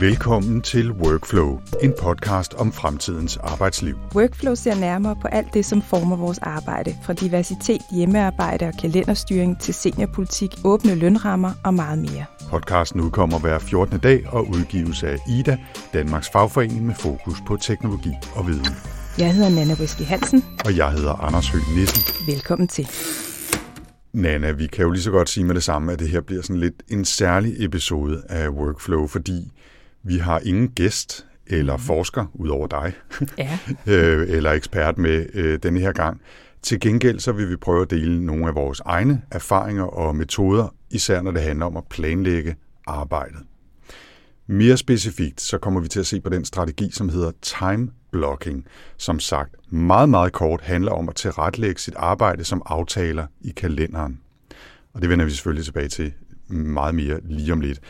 Velkommen til Workflow, en podcast om fremtidens arbejdsliv. Workflow ser nærmere på alt det, som former vores arbejde, fra diversitet, hjemmearbejde og kalenderstyring til seniorpolitik, åbne lønrammer og meget mere. Podcasten udkommer hver 14. dag og udgives af IDA, Danmarks fagforening med fokus på teknologi og viden. Jeg hedder Nana Wesley Hansen. Og jeg hedder Anders Høgh Nissen. Velkommen til. Nana, vi kan jo lige så godt sige med det samme, at det her bliver sådan lidt en særlig episode af Workflow, fordi vi har ingen gæst eller forsker, ud over dig, ja. øh, eller ekspert med øh, denne her gang. Til gengæld så vil vi prøve at dele nogle af vores egne erfaringer og metoder, især når det handler om at planlægge arbejdet. Mere specifikt så kommer vi til at se på den strategi, som hedder time blocking, som sagt meget, meget kort handler om at tilrettelægge sit arbejde som aftaler i kalenderen. Og det vender vi selvfølgelig tilbage til meget mere lige om lidt.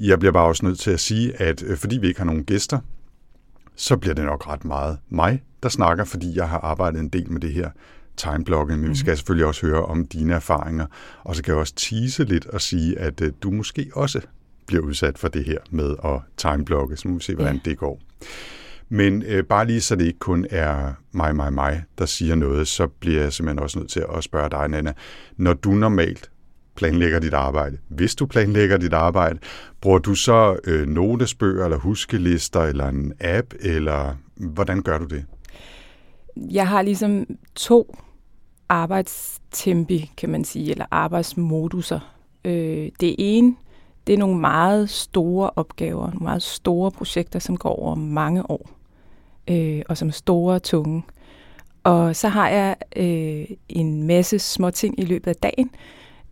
Jeg bliver bare også nødt til at sige, at øh, fordi vi ikke har nogen gæster, så bliver det nok ret meget mig, der snakker, fordi jeg har arbejdet en del med det her timeblocking, men vi skal mhm. selvfølgelig også høre om dine erfaringer, og så kan jeg også tease lidt og sige, at øh, du måske også bliver udsat for det her med at timeblocke, så må vi se, hvordan ja. det går. Men øh, bare lige så det ikke kun er mig, mig, mig, der siger noget, så bliver jeg simpelthen også nødt til at spørge dig, Nana. Når du normalt planlægger dit arbejde, hvis du planlægger dit arbejde, bruger du så øh, notesbøger eller huskelister eller en app, eller hvordan gør du det? Jeg har ligesom to arbejdstempi, kan man sige, eller arbejdsmoduser. Øh, det ene, det er nogle meget store opgaver, nogle meget store projekter, som går over mange år øh, og som er store og tunge. Og så har jeg øh, en masse små ting i løbet af dagen,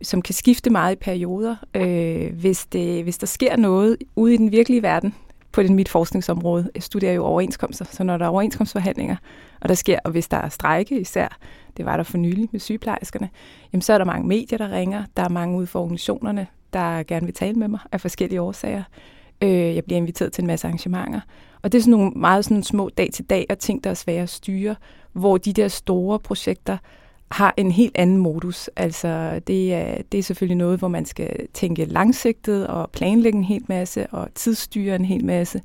som kan skifte meget i perioder. Øh, hvis, det, hvis der sker noget ude i den virkelige verden, på den, mit forskningsområde. Jeg studerer jo overenskomster, så når der er overenskomstforhandlinger, og der sker, og hvis der er strejke især, det var der for nylig med sygeplejerskerne, jamen så er der mange medier, der ringer, der er mange ude for organisationerne, der gerne vil tale med mig af forskellige årsager. Øh, jeg bliver inviteret til en masse arrangementer. Og det er sådan nogle meget sådan små dag-til-dag og ting, der er svære at styre, hvor de der store projekter har en helt anden modus. Altså det er, det er selvfølgelig noget, hvor man skal tænke langsigtet og planlægge en hel masse og tidsstyre en hel masse,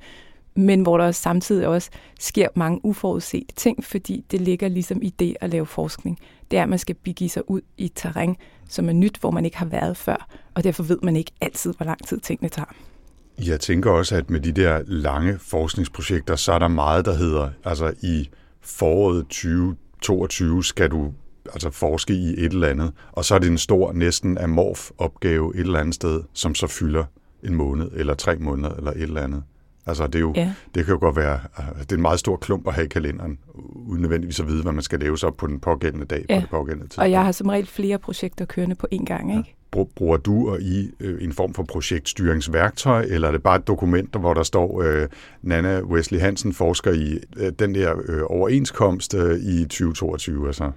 men hvor der samtidig også sker mange uforudsete ting, fordi det ligger ligesom i det at lave forskning. Det er, at man skal begive sig ud i et terræn, som er nyt, hvor man ikke har været før, og derfor ved man ikke altid, hvor lang tid tingene tager. Jeg tænker også, at med de der lange forskningsprojekter, så er der meget, der hedder, altså i foråret 2022 skal du altså forske i et eller andet, og så er det en stor, næsten amorf opgave et eller andet sted, som så fylder en måned, eller tre måneder, eller et eller andet. Altså det, er jo, ja. det kan jo godt være, det er en meget stor klump at have i kalenderen, uden nødvendigvis at vide, hvad man skal lave så på den pågældende dag, ja. på det pågældende tidspunkt. Og jeg har som regel flere projekter kørende på én gang, ikke? bruger du og I øh, en form for projektstyringsværktøj, eller er det bare et dokument, hvor der står, øh, Nana Wesley Hansen forsker i øh, den der øh, overenskomst øh, i 2022? Altså?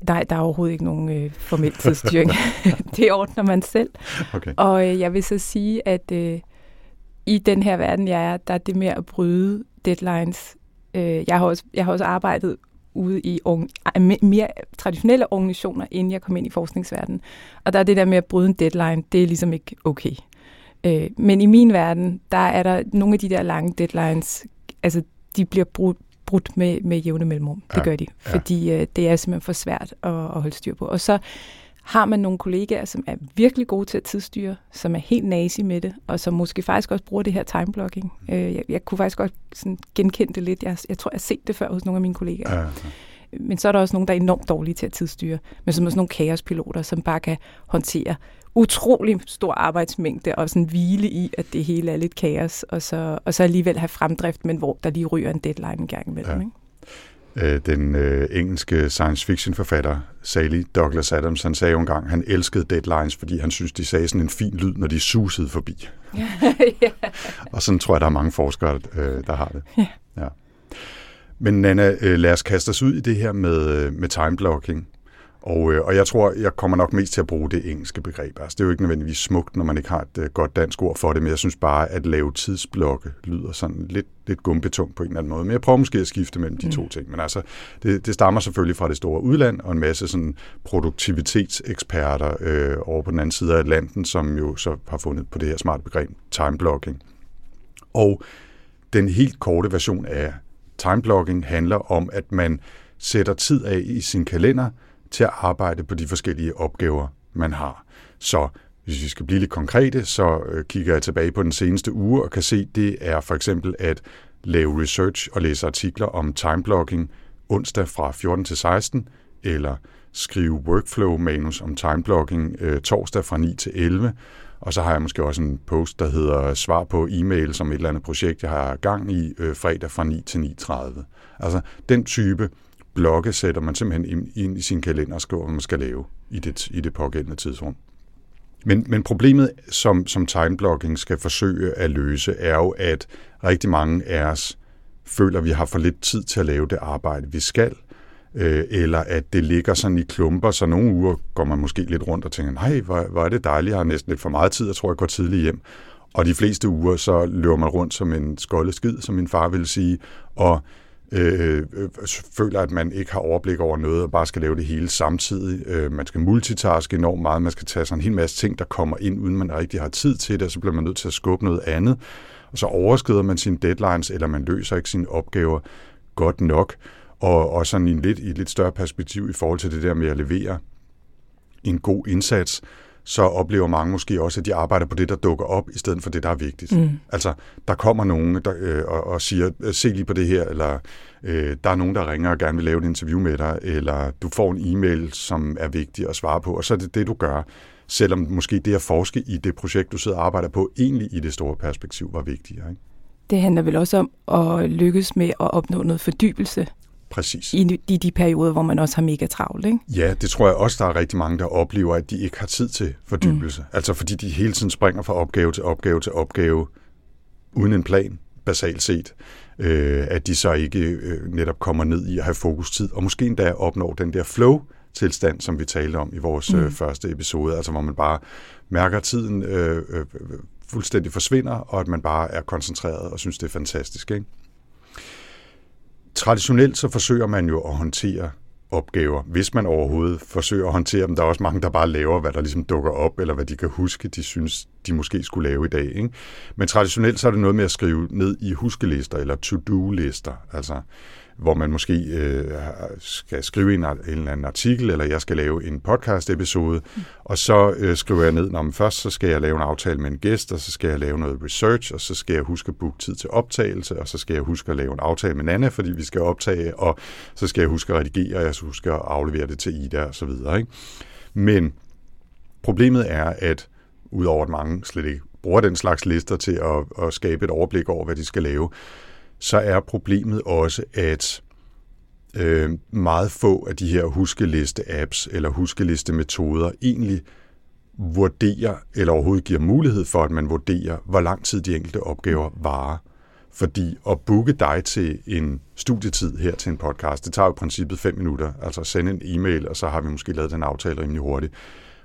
Nej, der er overhovedet ikke nogen øh, formel tidsstyring. det ordner man selv. Okay. Og øh, jeg vil så sige, at øh, i den her verden, jeg er, der er det med at bryde deadlines. Øh, jeg, har også, jeg har også arbejdet ude i mere traditionelle organisationer, inden jeg kom ind i forskningsverdenen. Og der er det der med at bryde en deadline, det er ligesom ikke okay. Øh, men i min verden, der er der nogle af de der lange deadlines, altså de bliver brudt, brudt med, med jævne mellemrum. Ja, det gør de, ja. fordi øh, det er simpelthen for svært at, at holde styr på. Og så har man nogle kollegaer, som er virkelig gode til at tidsstyre, som er helt nazi med det, og som måske faktisk også bruger det her timeblocking. Mm. Øh, jeg, jeg kunne faktisk godt sådan genkende det lidt. Jeg, jeg tror, jeg har set det før hos nogle af mine kollegaer. Ja. Men så er der også nogen, der er enormt dårlige til at tidsstyre, men som er sådan nogle kaospiloter, som bare kan håndtere utrolig stor arbejdsmængde og sådan hvile i, at det hele er lidt kaos, og så, og så alligevel have fremdrift, men hvor der lige ryger en deadline en gang imellem. Ja. Ikke? Øh, den øh, engelske science fiction forfatter Sally Douglas Adams, han sagde jo engang, han elskede deadlines, fordi han synes, de sagde sådan en fin lyd, når de susede forbi. ja. Og sådan tror jeg, der er mange forskere, øh, der har det. Ja. ja. Men Nana, øh, lad os kaste os ud i det her med, øh, med timeblocking. Og, øh, og jeg tror, jeg kommer nok mest til at bruge det engelske begreb. Altså, det er jo ikke nødvendigvis smukt, når man ikke har et uh, godt dansk ord for det, men jeg synes bare, at lave tidsblokke lyder sådan lidt, lidt gumbetungt på en eller anden måde. Men jeg prøver måske at skifte mellem de mm. to ting. Men altså, det, det stammer selvfølgelig fra det store udland, og en masse sådan produktivitetseksperter øh, over på den anden side af Atlanten, som jo så har fundet på det her smarte begreb, timeblocking. Og den helt korte version af timeblocking handler om, at man sætter tid af i sin kalender til at arbejde på de forskellige opgaver, man har. Så hvis vi skal blive lidt konkrete, så øh, kigger jeg tilbage på den seneste uge og kan se, det er for eksempel at lave research og læse artikler om timeblocking onsdag fra 14 til 16, eller skrive workflow-manus om timeblocking øh, torsdag fra 9 til 11, og så har jeg måske også en post, der hedder svar på e-mail som et eller andet projekt, jeg har gang i øh, fredag fra 9 til 9.30. Altså den type blokke sætter man simpelthen ind i sin kalender og skriver, hvad man skal lave i det, i det pågældende tidsrum. Men, men problemet, som, som timeblocking skal forsøge at løse, er jo, at rigtig mange af os føler, at vi har for lidt tid til at lave det arbejde, vi skal, øh, eller at det ligger sådan i klumper, så nogle uger går man måske lidt rundt og tænker, nej, hvor, hvor er det dejligt, jeg har næsten lidt for meget tid, jeg tror, jeg går tidligt hjem. Og de fleste uger, så løber man rundt som en skoldet skid, som min far ville sige, og øh, øh, føler, at man ikke har overblik over noget og bare skal lave det hele samtidig. Øh, man skal multitaske enormt meget, man skal tage sig en hel masse ting, der kommer ind, uden man rigtig har tid til det, og så bliver man nødt til at skubbe noget andet. Og så overskrider man sine deadlines, eller man løser ikke sine opgaver godt nok. Og, og sådan i, en lidt, i et lidt større perspektiv i forhold til det der med at levere en god indsats, så oplever mange måske også, at de arbejder på det, der dukker op, i stedet for det, der er vigtigt. Mm. Altså, der kommer nogen der, øh, og, og siger, øh, se lige på det her, eller øh, der er nogen, der ringer og gerne vil lave et interview med dig, eller du får en e-mail, som er vigtig at svare på, og så er det det, du gør. Selvom måske det at forske i det projekt, du sidder og arbejder på, egentlig i det store perspektiv var vigtigere. Ikke? Det handler vel også om at lykkes med at opnå noget fordybelse Præcis. I de, de perioder, hvor man også har mega travlt, ikke? Ja, det tror jeg også, der er rigtig mange, der oplever, at de ikke har tid til fordybelse. Mm. Altså fordi de hele tiden springer fra opgave til opgave til opgave, uden en plan, basalt set. Øh, at de så ikke øh, netop kommer ned i at have fokustid, og måske endda opnår den der flow, tilstand, som vi talte om i vores mm. øh, første episode, altså hvor man bare mærker, at tiden øh, øh, fuldstændig forsvinder, og at man bare er koncentreret og synes, det er fantastisk. Ikke? Traditionelt så forsøger man jo at håndtere opgaver, hvis man overhovedet forsøger at håndtere dem. Der er også mange, der bare laver, hvad der ligesom dukker op, eller hvad de kan huske, de synes, de måske skulle lave i dag. Ikke? Men traditionelt så er det noget med at skrive ned i huskelister eller to-do-lister. Altså, hvor man måske øh, skal skrive en, en eller anden artikel, eller jeg skal lave en podcast-episode, mm. og så øh, skriver jeg ned, når først så skal jeg lave en aftale med en gæst, og så skal jeg lave noget research, og så skal jeg huske at booke tid til optagelse, og så skal jeg huske at lave en aftale med Nana, fordi vi skal optage, og så skal jeg huske at redigere, og jeg skal huske at aflevere det til Ida, og så videre. Ikke? Men problemet er, at udover at mange slet ikke bruger den slags lister til at, at skabe et overblik over, hvad de skal lave, så er problemet også, at øh, meget få af de her huskeliste-apps eller huskeliste-metoder egentlig vurderer, eller overhovedet giver mulighed for, at man vurderer, hvor lang tid de enkelte opgaver varer. Fordi at booke dig til en studietid her til en podcast, det tager jo i princippet fem minutter. Altså sende en e-mail, og så har vi måske lavet den aftale rimelig hurtigt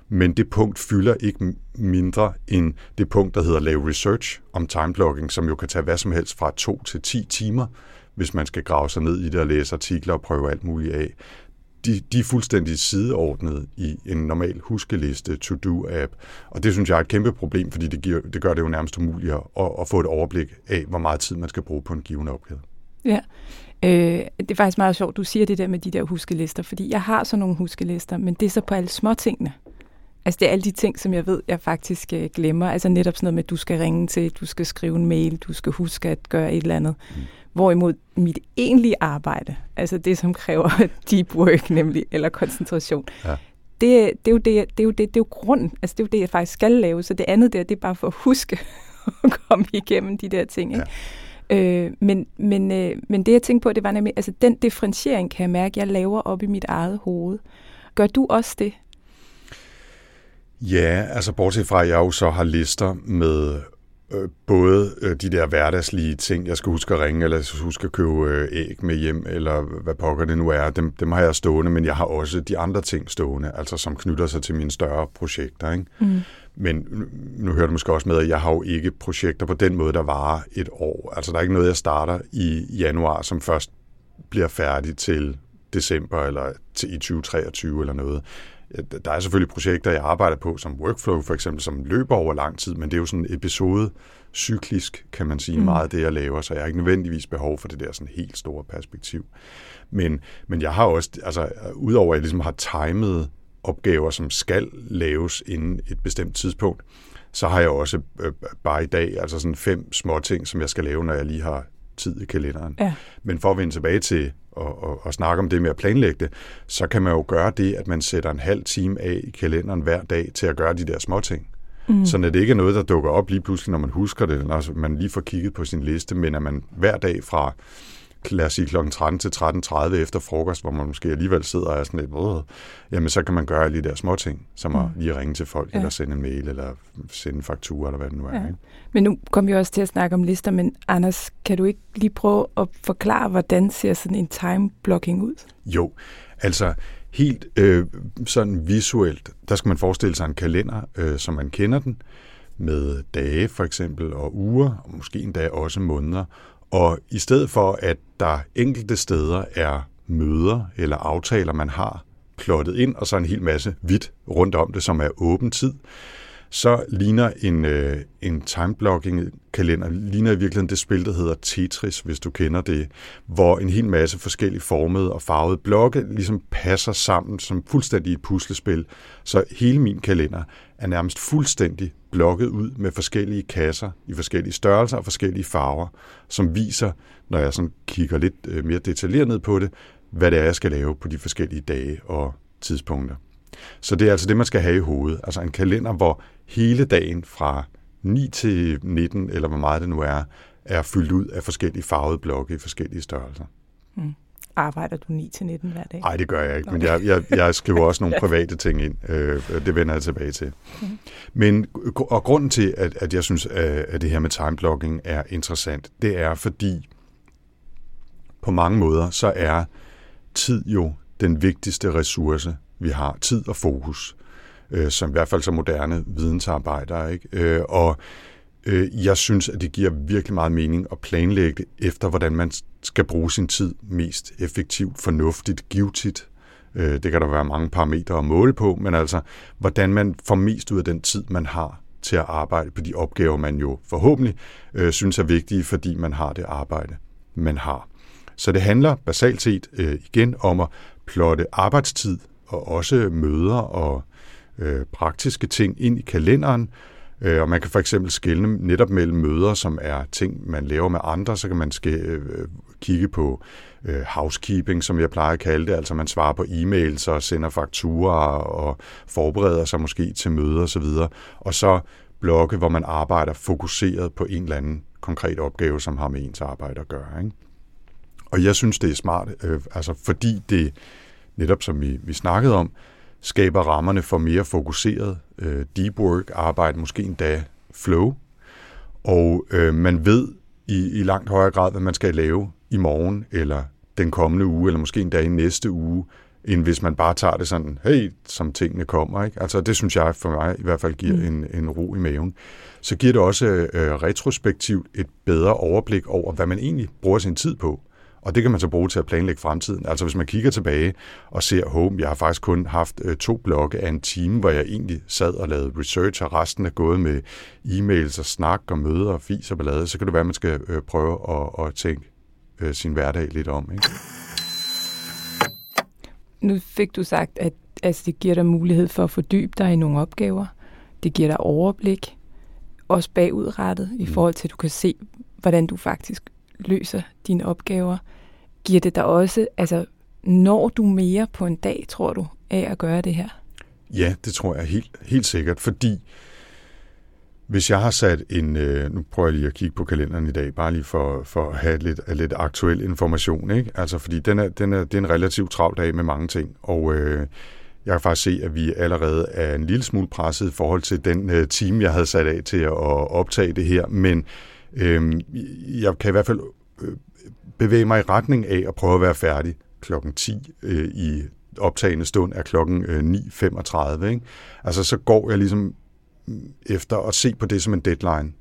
men det punkt fylder ikke mindre end det punkt, der hedder lave research om timeblocking, som jo kan tage hvad som helst fra 2 til 10 timer, hvis man skal grave sig ned i det og læse artikler og prøve alt muligt af. De, de er fuldstændig sideordnet i en normal huskeliste to-do-app. Og det synes jeg er et kæmpe problem, fordi det, giver, det gør det jo nærmest umuligt at, at få et overblik af, hvor meget tid man skal bruge på en given opgave. Ja, øh, det er faktisk meget sjovt, du siger det der med de der huskelister, fordi jeg har sådan nogle huskelister, men det er så på alle småtingene. Altså det er alle de ting, som jeg ved, jeg faktisk øh, glemmer. Altså netop sådan noget med, at du skal ringe til, du skal skrive en mail, du skal huske at gøre et eller andet. Mm. Hvorimod mit egentlige arbejde, altså det, som kræver deep work nemlig, eller koncentration, ja. det, det, er jo det, det, er jo det, det er jo grunden. Altså det er jo det, jeg faktisk skal lave. Så det andet der, det er bare for at huske at komme igennem de der ting. Ikke? Ja. Øh, men, men, øh, men det, jeg tænkte på, det var nemlig, altså den differentiering kan jeg mærke, jeg laver op i mit eget hoved. Gør du også det? Ja, altså bortset fra, at jeg jo så har lister med øh, både øh, de der hverdagslige ting, jeg skal huske at ringe, eller jeg skal huske at købe øh, æg med hjem, eller hvad pokker det nu er, dem, dem har jeg stående, men jeg har også de andre ting stående, altså som knytter sig til mine større projekter. Ikke? Mm. Men nu hører du måske også med, at jeg har jo ikke projekter på den måde, der varer et år. Altså der er ikke noget, jeg starter i januar, som først bliver færdig til december eller til, i 2023 eller noget. Der er selvfølgelig projekter, jeg arbejder på, som workflow for eksempel, som løber over lang tid, men det er jo sådan episode cyklisk, kan man sige, mm. meget det, jeg laver, så jeg har ikke nødvendigvis behov for det der sådan helt store perspektiv. Men, men jeg har også, altså udover at jeg ligesom har timet opgaver, som skal laves inden et bestemt tidspunkt, så har jeg også øh, bare i dag altså sådan fem små ting, som jeg skal lave, når jeg lige har tid i kalenderen. Ja. Men for at vende tilbage til og, og, og snakke om det med at planlægge det, så kan man jo gøre det, at man sætter en halv time af i kalenderen hver dag til at gøre de der små ting. Mm. Så det ikke er noget, der dukker op lige pludselig, når man husker det, eller man lige får kigget på sin liste, men at man hver dag fra lad os sige kl. 13 til 13.30 efter frokost, hvor man måske alligevel sidder og er sådan lidt, Åh, jamen så kan man gøre alle de der små ting, som mm. at lige ringe til folk, ja. eller sende en mail, eller sende en faktura, eller hvad det nu er. Ja. Ikke? Men nu kommer vi også til at snakke om lister, men Anders, kan du ikke lige prøve at forklare, hvordan ser sådan en time blocking ud? Jo, altså helt øh, sådan visuelt, der skal man forestille sig en kalender, øh, som man kender den, med dage for eksempel, og uger, og måske endda også måneder. Og i stedet for, at der enkelte steder er møder eller aftaler, man har plottet ind, og så en hel masse hvidt rundt om det, som er åben tid, så ligner en, øh, en timeblocking-kalender, ligner i virkeligheden det spil, der hedder Tetris, hvis du kender det, hvor en hel masse forskellige formede og farvede blokke ligesom passer sammen som fuldstændig et puslespil. Så hele min kalender er nærmest fuldstændig blokket ud med forskellige kasser i forskellige størrelser og forskellige farver, som viser, når jeg sådan kigger lidt øh, mere detaljeret ned på det, hvad det er, jeg skal lave på de forskellige dage og tidspunkter. Så det er altså det, man skal have i hovedet. Altså en kalender, hvor hele dagen fra 9 til 19, eller hvor meget det nu er, er fyldt ud af forskellige farvede blokke i forskellige størrelser. Mm. Arbejder du 9 til 19 hver dag? Nej, det gør jeg ikke, men jeg, jeg, jeg skriver også nogle private ting ind. Øh, det vender jeg tilbage til. Mm. Men, og grunden til, at, at jeg synes, at det her med timeblocking er interessant, det er fordi, på mange måder, så er tid jo den vigtigste ressource, vi har. Tid og fokus, øh, som i hvert fald så moderne vidensarbejdere. Ikke? Øh, og Øh, jeg synes, at det giver virkelig meget mening at planlægge efter, hvordan man skal bruge sin tid mest effektivt, fornuftigt, givetigt. Øh, det kan der være mange parametre at måle på, men altså, hvordan man får mest ud af den tid, man har til at arbejde på de opgaver, man jo forhåbentlig øh, synes er vigtige, fordi man har det arbejde, man har. Så det handler basalt set øh, igen om at plotte arbejdstid og også møder og øh, praktiske ting ind i kalenderen. Øh, og man kan for eksempel skelne netop mellem møder, som er ting, man laver med andre, så kan man ske, øh, øh, kigge på øh, housekeeping, som jeg plejer at kalde det, altså man svarer på e-mails og sender fakturer og forbereder sig måske til møder osv. Og så blokke, hvor man arbejder fokuseret på en eller anden konkret opgave, som har med ens arbejde at gøre. Ikke? Og jeg synes, det er smart, øh, altså fordi det netop som vi, vi snakkede om, skaber rammerne for mere fokuseret øh, deep work arbejde, måske endda flow. Og øh, man ved i, i langt højere grad, hvad man skal lave i morgen, eller den kommende uge, eller måske endda i næste uge, end hvis man bare tager det sådan, hey, som tingene kommer. Ikke? Altså det synes jeg for mig i hvert fald giver mm. en, en ro i maven. Så giver det også øh, retrospektivt et bedre overblik over, hvad man egentlig bruger sin tid på. Og det kan man så bruge til at planlægge fremtiden. Altså hvis man kigger tilbage og ser, home, jeg har faktisk kun haft øh, to blokke af en time, hvor jeg egentlig sad og lavede research, og resten er gået med e-mails og snak og møder og fis og ballade, så kan det være, at man skal øh, prøve at, at tænke øh, sin hverdag lidt om. Ikke? Nu fik du sagt, at altså, det giver dig mulighed for at fordybe dig i nogle opgaver. Det giver dig overblik, også bagudrettet, i mm. forhold til, at du kan se, hvordan du faktisk løser dine opgaver. Giver det dig også, altså når du mere på en dag, tror du, af at gøre det her? Ja, det tror jeg helt, helt sikkert, fordi hvis jeg har sat en, øh, nu prøver jeg lige at kigge på kalenderen i dag, bare lige for, for at have lidt, lidt aktuel information, ikke? Altså, fordi den er, den er, det er en relativt travl dag med mange ting, og øh, jeg kan faktisk se, at vi allerede er en lille smule presset i forhold til den øh, time, jeg havde sat af til at optage det her, men øh, jeg kan i hvert fald øh, bevæge mig i retning af at prøve at være færdig klokken 10 øh, i optagende stund er klokken øh, 9.35. Ikke? Altså så går jeg ligesom mm, efter at se på det som en deadline,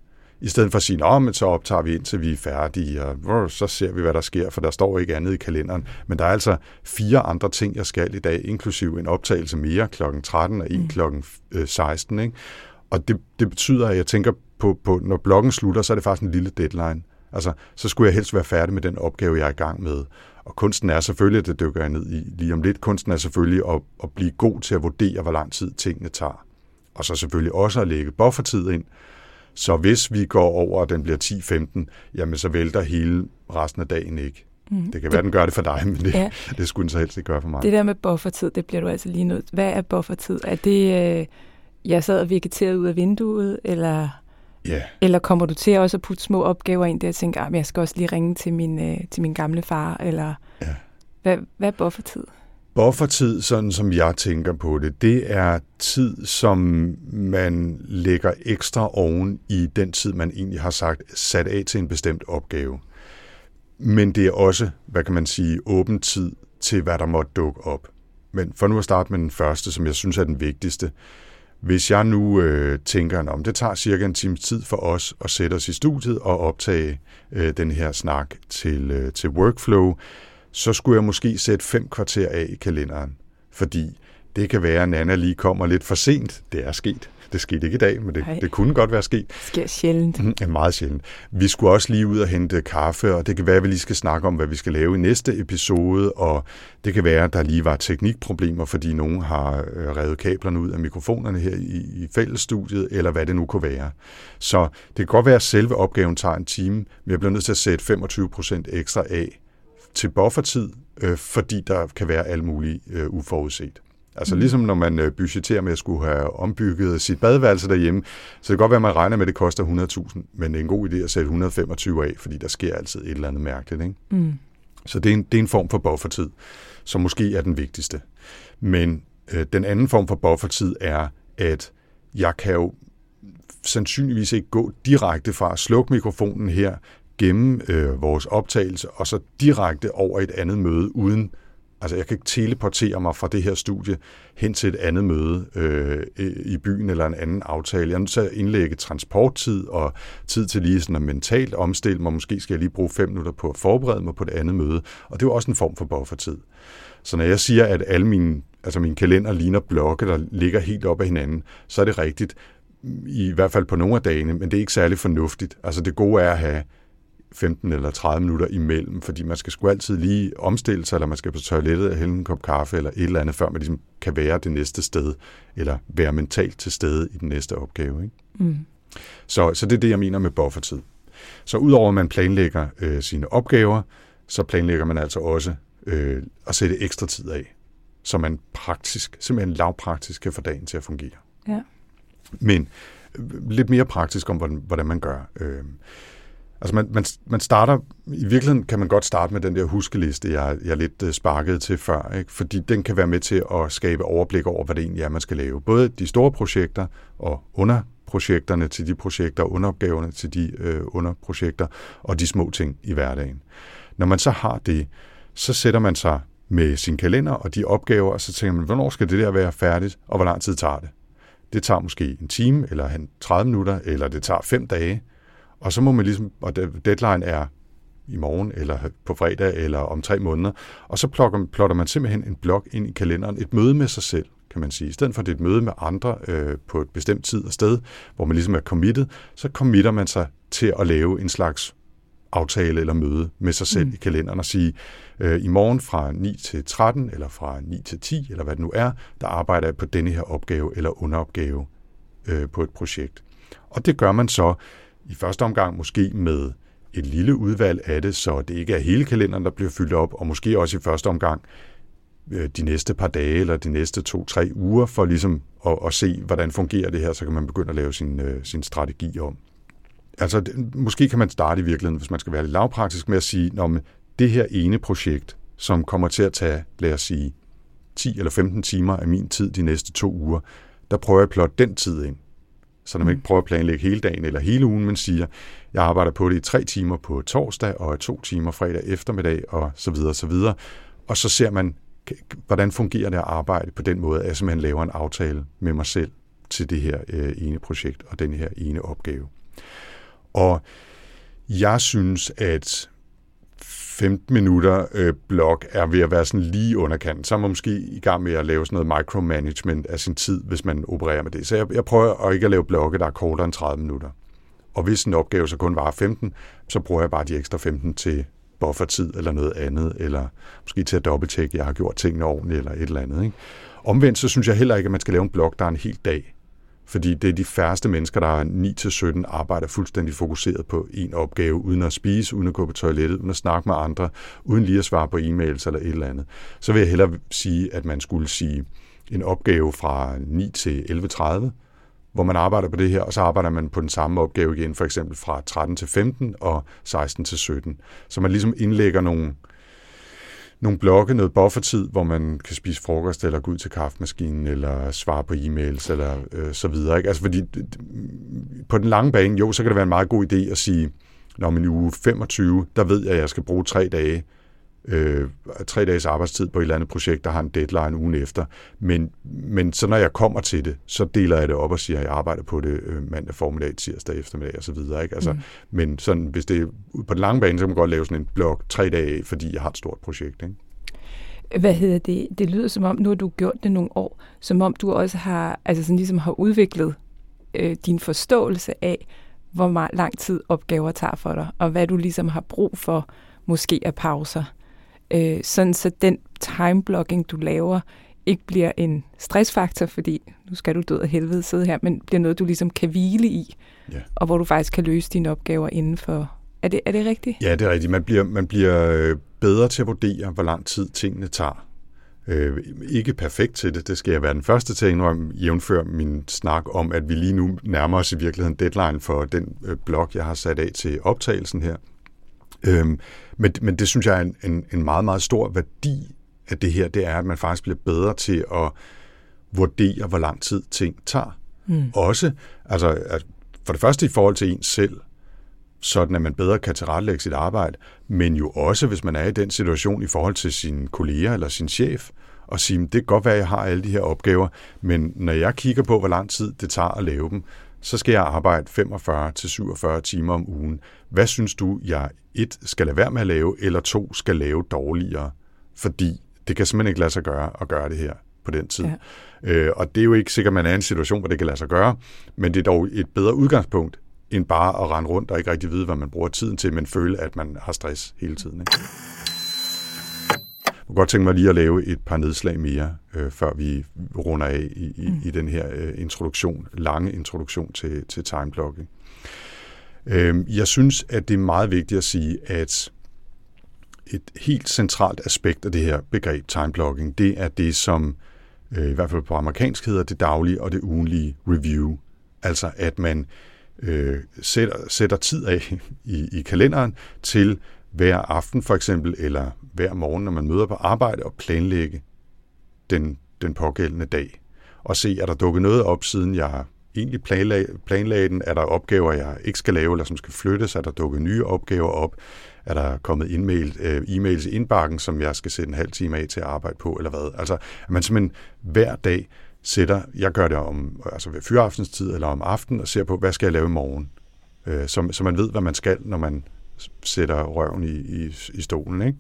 I stedet for at sige, men så optager vi indtil vi er færdige, og så ser vi, hvad der sker, for der står ikke andet i kalenderen. Men der er altså fire andre ting, jeg skal i dag, inklusiv en optagelse mere kl. 13 og en mm. kl. 16. Ikke? Og det, det betyder, at jeg tænker på, på, når bloggen slutter, så er det faktisk en lille deadline. Altså, så skulle jeg helst være færdig med den opgave, jeg er i gang med. Og kunsten er selvfølgelig, det dykker jeg ned i lige om lidt, kunsten er selvfølgelig at, at blive god til at vurdere, hvor lang tid tingene tager. Og så selvfølgelig også at lægge buffertid ind. Så hvis vi går over, og den bliver 10-15, jamen så vælter hele resten af dagen ikke. Mm. Det kan være, det, den gør det for dig, men det, ja. det skulle den så helst ikke gøre for mig. Det der med buffertid, det bliver du altså lige nødt. Hvad er buffertid? Er det, øh, jeg sad og vegeterede ud af vinduet, eller Yeah. Eller kommer du til også at putte små opgaver ind der og tænke, at ah, jeg skal også lige ringe til min, øh, til min gamle far? Eller yeah. hvad, hvad er buffertid? Buffertid, sådan som jeg tænker på det, det er tid, som man lægger ekstra oven i den tid, man egentlig har sagt sat af til en bestemt opgave. Men det er også, hvad kan man sige, åben tid til, hvad der måtte dukke op. Men for nu at starte med den første, som jeg synes er den vigtigste, hvis jeg nu øh, tænker, om det tager cirka en times tid for os at sætte os i studiet og optage øh, den her snak til, øh, til workflow, så skulle jeg måske sætte fem kvarter af i kalenderen. Fordi det kan være, at Nana lige kommer lidt for sent. Det er sket. Det skete ikke i dag, men det, det kunne godt være sket. Det sker sjældent. Mm, ja, meget sjældent. Vi skulle også lige ud og hente kaffe, og det kan være, at vi lige skal snakke om, hvad vi skal lave i næste episode, og det kan være, at der lige var teknikproblemer, fordi nogen har øh, revet kablerne ud af mikrofonerne her i, i fællesstudiet, eller hvad det nu kunne være. Så det kan godt være, at selve opgaven tager en time, men jeg bliver nødt til at sætte 25 procent ekstra af til buffertid, øh, fordi der kan være alt muligt øh, uforudset. Altså mm. ligesom når man øh, budgeterer med at skulle have ombygget sit badeværelse derhjemme, så det kan godt være, at man regner med, at det koster 100.000, men det er en god idé at sætte 125 af, fordi der sker altid et eller andet mærkeligt. Ikke? Mm. Så det er, en, det er en form for buffertid, som måske er den vigtigste. Men øh, den anden form for buffertid er, at jeg kan jo sandsynligvis ikke gå direkte fra at slukke mikrofonen her, gennem øh, vores optagelse, og så direkte over et andet møde, uden Altså, jeg kan ikke teleportere mig fra det her studie hen til et andet møde øh, i byen eller en anden aftale. Jeg er nødt til at indlægge transporttid og tid til lige sådan at mentalt omstille mig. Måske skal jeg lige bruge fem minutter på at forberede mig på det andet møde. Og det er jo også en form for buffertid. Så når jeg siger, at alle mine, altså mine kalender ligner blokke, der ligger helt op ad hinanden, så er det rigtigt. I hvert fald på nogle af dagene, men det er ikke særlig fornuftigt. Altså det gode er at have 15 eller 30 minutter imellem, fordi man skal sgu altid lige omstille sig, eller man skal på toilettet og hælde en kop kaffe eller et eller andet, før man ligesom kan være det næste sted, eller være mentalt til stede i den næste opgave. Ikke? Mm. Så, så det er det, jeg mener med buffertid. Så udover at man planlægger øh, sine opgaver, så planlægger man altså også øh, at sætte ekstra tid af, så man praktisk, simpelthen lavpraktisk kan få dagen til at fungere. Ja. Men øh, lidt mere praktisk om, hvordan, hvordan man gør. Øh, Altså man, man, man starter, i virkeligheden kan man godt starte med den der huskeliste, jeg, jeg lidt øh, sparkede til før, ikke? fordi den kan være med til at skabe overblik over, hvad det egentlig er, man skal lave. Både de store projekter og underprojekterne til de projekter, underopgaverne til de øh, underprojekter, og de små ting i hverdagen. Når man så har det, så sætter man sig med sin kalender og de opgaver, og så tænker man, hvornår skal det der være færdigt, og hvor lang tid tager det? Det tager måske en time, eller 30 minutter, eller det tager fem dage, og så må man ligesom, og deadline er i morgen, eller på fredag, eller om tre måneder, og så plotter, plotter man simpelthen en blok ind i kalenderen, et møde med sig selv, kan man sige. I stedet for at det er et møde med andre øh, på et bestemt tid og sted, hvor man ligesom er committed, så committer man sig til at lave en slags aftale eller møde med sig selv mm. i kalenderen og sige, øh, i morgen fra 9 til 13, eller fra 9 til 10, eller hvad det nu er, der arbejder jeg på denne her opgave eller underopgave øh, på et projekt. Og det gør man så i første omgang måske med et lille udvalg af det, så det ikke er hele kalenderen, der bliver fyldt op, og måske også i første omgang øh, de næste par dage eller de næste to-tre uger, for ligesom at, at se, hvordan fungerer det her, så kan man begynde at lave sin, øh, sin strategi om. Altså, måske kan man starte i virkeligheden, hvis man skal være lidt lavpraktisk, med at sige, når det her ene projekt, som kommer til at tage, lad os sige, 10 eller 15 timer af min tid de næste to uger, der prøver jeg at plotte den tid ind. Så når man ikke prøver at planlægge hele dagen eller hele ugen, men siger, jeg arbejder på det i tre timer på torsdag og to timer fredag eftermiddag og så videre og så videre. Og så ser man, hvordan fungerer det at arbejde på den måde, at jeg simpelthen laver en aftale med mig selv til det her øh, ene projekt og den her ene opgave. Og jeg synes, at 15 minutter øh, blog er ved at være sådan lige underkant. Så er man måske i gang med at lave sådan noget micromanagement af sin tid, hvis man opererer med det. Så jeg, jeg prøver at ikke at lave blogge, der er kortere end 30 minutter. Og hvis en opgave så kun var 15, så bruger jeg bare de ekstra 15 til buffertid eller noget andet, eller måske til at dobbelttjekke, at jeg har gjort tingene ordentligt eller et eller andet. Ikke? Omvendt så synes jeg heller ikke, at man skal lave en blog, der er en hel dag. Fordi det er de færreste mennesker, der er 9-17 arbejder fuldstændig fokuseret på en opgave, uden at spise, uden at gå på toilettet, uden at snakke med andre, uden lige at svare på e-mails eller et eller andet. Så vil jeg hellere sige, at man skulle sige en opgave fra 9 til 11.30, hvor man arbejder på det her, og så arbejder man på den samme opgave igen, for eksempel fra 13 til 15 og 16 til 17. Så man ligesom indlægger nogle, nogle blokke, noget buffertid, hvor man kan spise frokost, eller gå ud til kaffemaskinen, eller svare på e-mails, eller øh, så videre. Ikke? Altså fordi på den lange bane, jo, så kan det være en meget god idé at sige, når min uge 25, der ved jeg, at jeg skal bruge tre dage øh, tre dages arbejdstid på et eller andet projekt, der har en deadline ugen efter. Men, men så når jeg kommer til det, så deler jeg det op og siger, at jeg arbejder på det øh, mandag formiddag, tirsdag eftermiddag osv. Ikke? Altså, mm. Men sådan, hvis det er på den lange bane, så kan man godt lave sådan en blok tre dage af, fordi jeg har et stort projekt. Ikke? Hvad hedder det? Det lyder som om, nu har du gjort det nogle år, som om du også har, altså sådan ligesom har udviklet øh, din forståelse af, hvor meget lang tid opgaver tager for dig, og hvad du ligesom har brug for, måske af pauser øh, sådan så den timeblocking, du laver, ikke bliver en stressfaktor, fordi nu skal du død af helvede sidde her, men bliver noget, du ligesom kan hvile i, ja. og hvor du faktisk kan løse dine opgaver inden for... Er det, er det rigtigt? Ja, det er rigtigt. Man bliver, man bliver øh, bedre til at vurdere, hvor lang tid tingene tager. Øh, ikke perfekt til det, det skal jeg være den første til at indrømme, jævnfør min snak om, at vi lige nu nærmer os i virkeligheden deadline for den øh, blog, jeg har sat af til optagelsen her. Øhm, men, men det synes jeg er en, en, en meget, meget stor værdi af det her, det er, at man faktisk bliver bedre til at vurdere, hvor lang tid ting tager. Mm. Også, altså at for det første i forhold til ens selv, sådan at man bedre kan tilrettelægge sit arbejde, men jo også, hvis man er i den situation i forhold til sine kolleger eller sin chef, og sige, det kan godt være, at jeg har alle de her opgaver, men når jeg kigger på, hvor lang tid det tager at lave dem, så skal jeg arbejde 45-47 timer om ugen. Hvad synes du, jeg et skal lade være med at lave, eller to skal lave dårligere? Fordi det kan simpelthen ikke lade sig gøre at gøre det her på den tid. Ja. Øh, og det er jo ikke sikkert, at man er i en situation, hvor det kan lade sig gøre, men det er dog et bedre udgangspunkt, end bare at rende rundt og ikke rigtig vide, hvad man bruger tiden til, men føle, at man har stress hele tiden. Ikke? Jeg kunne godt tænke mig lige at lave et par nedslag mere, øh, før vi runder af i, i, mm. i den her øh, introduktion, lange introduktion til, til timeblocking. Øh, jeg synes, at det er meget vigtigt at sige, at et helt centralt aspekt af det her begreb timeblocking, det er det, som øh, i hvert fald på amerikansk hedder det daglige og det ugenlige review. Altså at man øh, sætter, sætter tid af i, i kalenderen til hver aften for eksempel, eller hver morgen, når man møder på arbejde, og planlægge den, den pågældende dag. Og se, er der dukket noget op, siden jeg egentlig planlag, planlagde den? Er der opgaver, jeg ikke skal lave, eller som skal flyttes? Er der dukket nye opgaver op? Er der kommet indmail, øh, e-mails i indbakken, som jeg skal sætte en halv time af til at arbejde på, eller hvad? Altså, at man simpelthen hver dag sætter, jeg gør det om, altså ved fyraftens eller om aftenen, og ser på, hvad skal jeg lave i morgen? Øh, så, så man ved, hvad man skal, når man sætter røven i, i, i stolen. Ikke?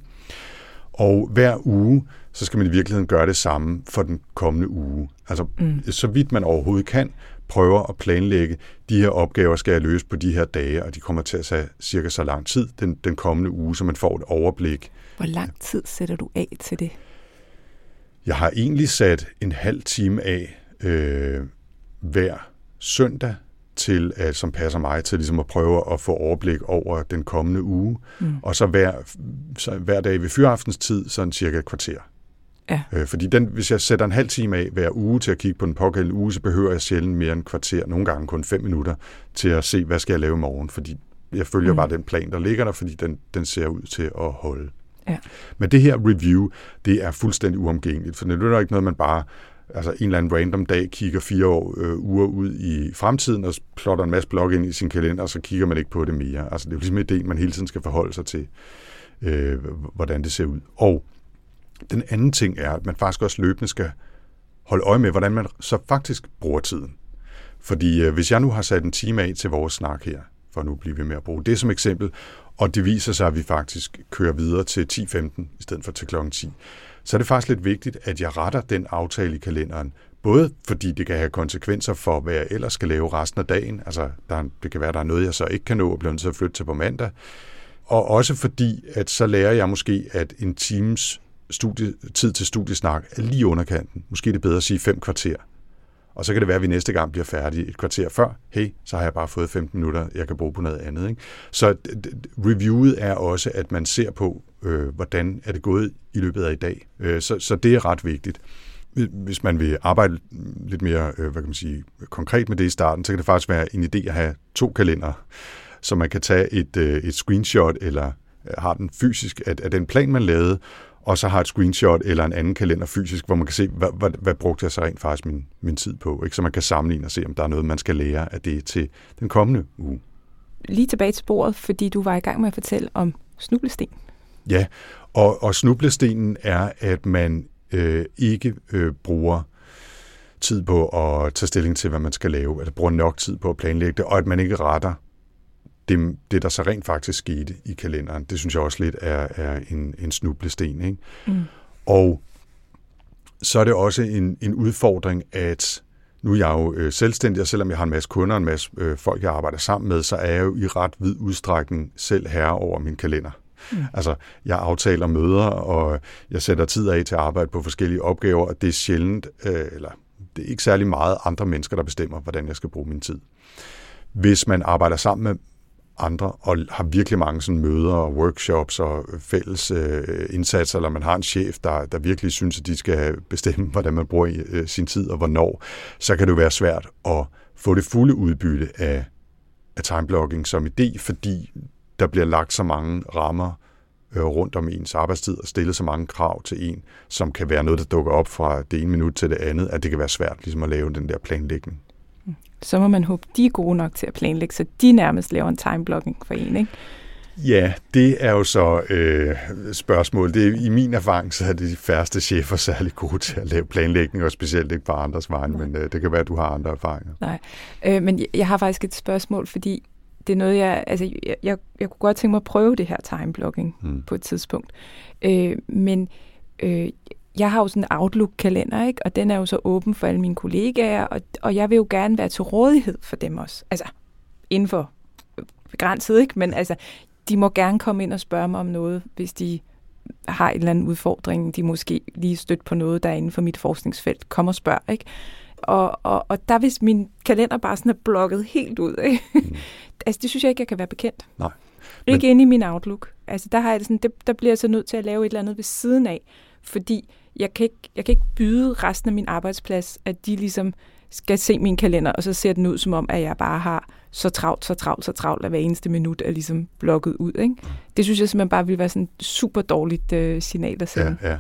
Og hver uge, så skal man i virkeligheden gøre det samme for den kommende uge. Altså, mm. så vidt man overhovedet kan, prøver at planlægge, de her opgaver skal jeg løse på de her dage, og de kommer til at tage cirka så lang tid den, den kommende uge, så man får et overblik. Hvor lang tid sætter du af til det? Jeg har egentlig sat en halv time af øh, hver søndag til, at, som passer mig til ligesom at prøve at få overblik over den kommende uge. Mm. Og så hver, så hver dag ved fyraftens tid, sådan cirka et kvarter. Ja. Øh, fordi den, hvis jeg sætter en halv time af hver uge til at kigge på den pågældende uge, så behøver jeg sjældent mere end et kvarter, nogle gange kun fem minutter, til at se, hvad skal jeg lave i morgen. Fordi jeg følger mm. bare den plan, der ligger der, fordi den, den ser ud til at holde. Ja. Men det her review, det er fuldstændig uomgængeligt, for det er ikke noget, man bare altså en eller anden random dag kigger fire år, øh, uger ud i fremtiden og plotter en masse blog ind i sin kalender, og så kigger man ikke på det mere. Altså det er jo ligesom en idé, man hele tiden skal forholde sig til, øh, hvordan det ser ud. Og den anden ting er, at man faktisk også løbende skal holde øje med, hvordan man så faktisk bruger tiden. Fordi øh, hvis jeg nu har sat en time af til vores snak her, for nu bliver vi med at bruge det som eksempel. Og det viser sig, at vi faktisk kører videre til 10.15 i stedet for til kl. 10. Så er det faktisk lidt vigtigt, at jeg retter den aftale i kalenderen. Både fordi det kan have konsekvenser for, hvad jeg ellers skal lave resten af dagen. Altså, der, det kan være, der er noget, jeg så ikke kan nå og bliver nødt til at flytte til på mandag. Og også fordi, at så lærer jeg måske, at en times studie, tid til studiesnak er lige underkanten. Måske er det bedre at sige fem kvarter. Og så kan det være, at vi næste gang bliver færdige et kvarter før. Hey, så har jeg bare fået 15 minutter, jeg kan bruge på noget andet. Ikke? Så reviewet er også, at man ser på, øh, hvordan er det gået i løbet af i dag. Øh, så, så det er ret vigtigt. Hvis man vil arbejde lidt mere øh, hvad kan man sige, konkret med det i starten, så kan det faktisk være en idé at have to kalender, så man kan tage et, øh, et screenshot eller øh, har den fysisk af, af den plan, man lavede, og så har et screenshot eller en anden kalender fysisk, hvor man kan se, hvad, hvad, hvad brugte jeg så rent faktisk min, min tid på. Ikke? Så man kan sammenligne og se, om der er noget, man skal lære af det til den kommende uge. Lige tilbage til bordet, fordi du var i gang med at fortælle om snublesten. Ja, og, og snublestenen er, at man øh, ikke øh, bruger tid på at tage stilling til, hvad man skal lave, at bruger nok tid på at planlægge det, og at man ikke retter det, det, der så rent faktisk skete i kalenderen, det synes jeg også lidt er, er en, en snublesten. Ikke? Mm. Og så er det også en, en udfordring, at nu er jeg jo øh, selvstændig, og selvom jeg har en masse kunder og en masse øh, folk, jeg arbejder sammen med, så er jeg jo i ret vid udstrækning selv herre over min kalender. Mm. Altså, jeg aftaler møder, og jeg sætter tid af til at arbejde på forskellige opgaver, og det er sjældent, øh, eller det er ikke særlig meget andre mennesker, der bestemmer, hvordan jeg skal bruge min tid. Hvis man arbejder sammen med andre, og har virkelig mange sådan møder og workshops og fælles øh, indsatser, eller man har en chef, der, der virkelig synes, at de skal bestemme, hvordan man bruger øh, sin tid og hvornår, så kan det jo være svært at få det fulde udbytte af, af timeblocking som idé, fordi der bliver lagt så mange rammer øh, rundt om ens arbejdstid og stillet så mange krav til en, som kan være noget, der dukker op fra det ene minut til det andet, at det kan være svært ligesom at lave den der planlægning så må man håbe, de er gode nok til at planlægge, så de nærmest laver en timeblocking for en, ikke? Ja, det er jo så øh, spørgsmål. Det er, I min erfaring, så er de færreste chefer særlig gode til at lave planlægning, og specielt ikke på andres vegne, men øh, det kan være, at du har andre erfaringer. Nej, øh, men jeg har faktisk et spørgsmål, fordi det er noget, jeg, altså, jeg, jeg, jeg kunne godt tænke mig at prøve det her timeblocking hmm. på et tidspunkt. Øh, men øh, jeg har jo sådan en Outlook-kalender, ikke? og den er jo så åben for alle mine kollegaer, og, og jeg vil jo gerne være til rådighed for dem også. Altså, inden for begrænset, ikke? Men altså, de må gerne komme ind og spørge mig om noget, hvis de har en eller anden udfordring, de måske lige stødt på noget, der er inden for mit forskningsfelt. Kom og spørg, ikke? Og, og, og der hvis min kalender bare sådan er blokket helt ud, ikke? Mm. altså, det synes jeg ikke, jeg kan være bekendt. Nej. Men... Ikke inde i min Outlook. Altså, der, har jeg det sådan, det, der bliver jeg så nødt til at lave et eller andet ved siden af, fordi jeg kan, ikke, jeg kan ikke byde resten af min arbejdsplads, at de ligesom skal se min kalender, og så ser den ud som om, at jeg bare har så travlt, så travlt, så travlt, at hver eneste minut er ligesom blokket ud. Ikke? Det synes jeg simpelthen bare ville være sådan et super dårligt øh, signal at sende. Ja, ja.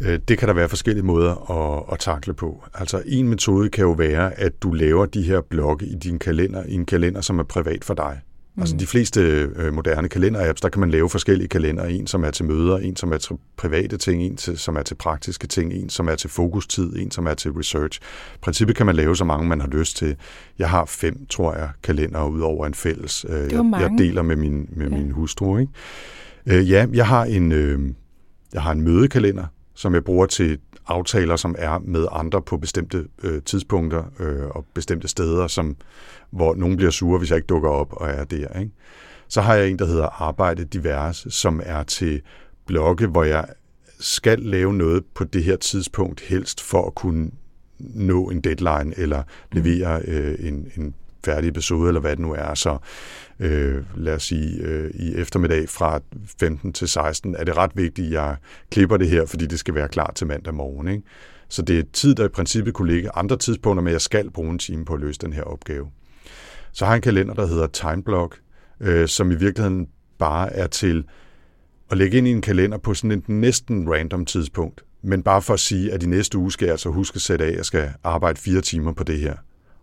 Øh, det kan der være forskellige måder at, at takle på. Altså en metode kan jo være, at du laver de her blokke i din kalender, i en kalender, som er privat for dig. Altså, mm. Altså de fleste øh, moderne kalenderapps, der kan man lave forskellige kalender. En, som er til møder, en, som er til private ting, en, til, som er til praktiske ting, en, som er til fokustid, en, som er til research. I princippet kan man lave så mange, man har lyst til. Jeg har fem, tror jeg, kalender ud over en fælles. Øh, jeg, jeg deler med min, med ja. min hustru. Ikke? Øh, ja, jeg har en, øh, jeg har en mødekalender, som jeg bruger til aftaler, som er med andre på bestemte øh, tidspunkter øh, og bestemte steder, som, hvor nogen bliver sure, hvis jeg ikke dukker op og er der. Ikke? Så har jeg en, der hedder Arbejde Divers, som er til blogge, hvor jeg skal lave noget på det her tidspunkt, helst for at kunne nå en deadline eller levere øh, en, en færdig episode, eller hvad det nu er. Så øh, lad os sige, øh, i eftermiddag fra 15 til 16 er det ret vigtigt, at jeg klipper det her, fordi det skal være klar til mandag morgen. Ikke? Så det er tid, der i princippet kunne ligge andre tidspunkter, men jeg skal bruge en time på at løse den her opgave. Så har jeg en kalender, der hedder Timeblock, øh, som i virkeligheden bare er til at lægge ind i en kalender på sådan et næsten random tidspunkt. Men bare for at sige, at i næste uge skal jeg altså huske at sætte af, at jeg skal arbejde fire timer på det her.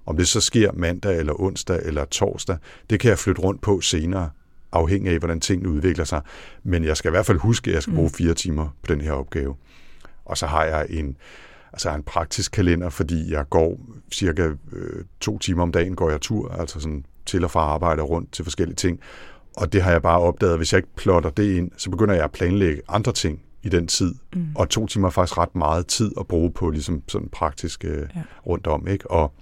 Om det så sker mandag eller onsdag eller torsdag, det kan jeg flytte rundt på senere, afhængig af, hvordan tingene udvikler sig. Men jeg skal i hvert fald huske, at jeg skal bruge mm. fire timer på den her opgave. Og så har jeg en, altså en praktisk kalender, fordi jeg går cirka øh, to timer om dagen går jeg tur, altså sådan til og fra arbejde og rundt til forskellige ting. Og det har jeg bare opdaget, hvis jeg ikke plotter det ind, så begynder jeg at planlægge andre ting i den tid. Mm. Og to timer er faktisk ret meget tid at bruge på ligesom sådan praktisk øh, ja. rundt om. Ikke? Og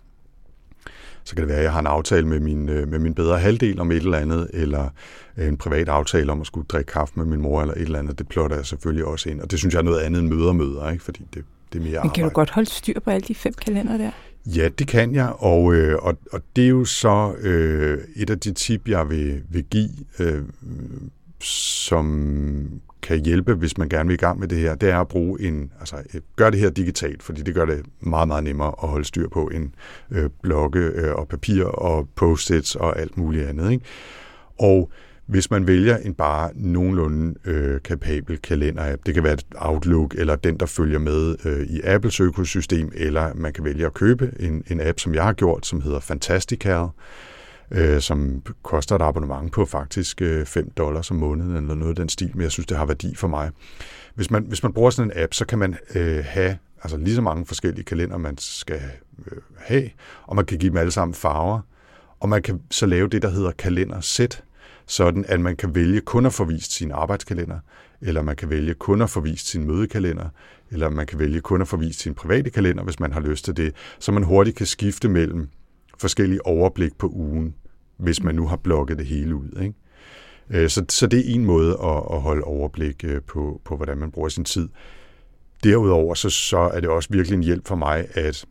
så kan det være, at jeg har en aftale med min, øh, med min bedre halvdel om et eller andet, eller en privat aftale om at skulle drikke kaffe med min mor eller et eller andet. Det plotter jeg selvfølgelig også ind. Og det synes jeg er noget andet end møder-møder, ikke? fordi det, det er mere Men kan arbejde. du godt holde styr på alle de fem kalender der? Ja, det kan jeg, og, øh, og, og det er jo så øh, et af de tip, jeg vil, vil give, øh, som kan hjælpe, hvis man gerne vil i gang med det her, det er at bruge en, altså øh, gør det her digitalt, fordi det gør det meget, meget nemmere at holde styr på en øh, blokke øh, og papir og post-its og alt muligt andet. Ikke? Og hvis man vælger en bare nogenlunde øh, kapabel kalender-app, det kan være et Outlook eller den, der følger med øh, i Apples økosystem, eller man kan vælge at købe en, en app, som jeg har gjort, som hedder Fantastical, øh, som koster et abonnement på faktisk øh, 5 dollars om måneden eller noget af den stil, men jeg synes, det har værdi for mig. Hvis man, hvis man bruger sådan en app, så kan man øh, have altså lige så mange forskellige kalender, man skal øh, have, og man kan give dem alle sammen farver, og man kan så lave det, der hedder kalendersæt, sådan at man kan vælge kun at få vist sin arbejdskalender, eller man kan vælge kun at få vist sin mødekalender, eller man kan vælge kun at få vist sin private kalender, hvis man har lyst til det, så man hurtigt kan skifte mellem forskellige overblik på ugen, hvis man nu har blokket det hele ud. Ikke? Øh, så, så det er en måde at, at holde overblik øh, på, på, hvordan man bruger sin tid. Derudover så, så er det også virkelig en hjælp for mig, at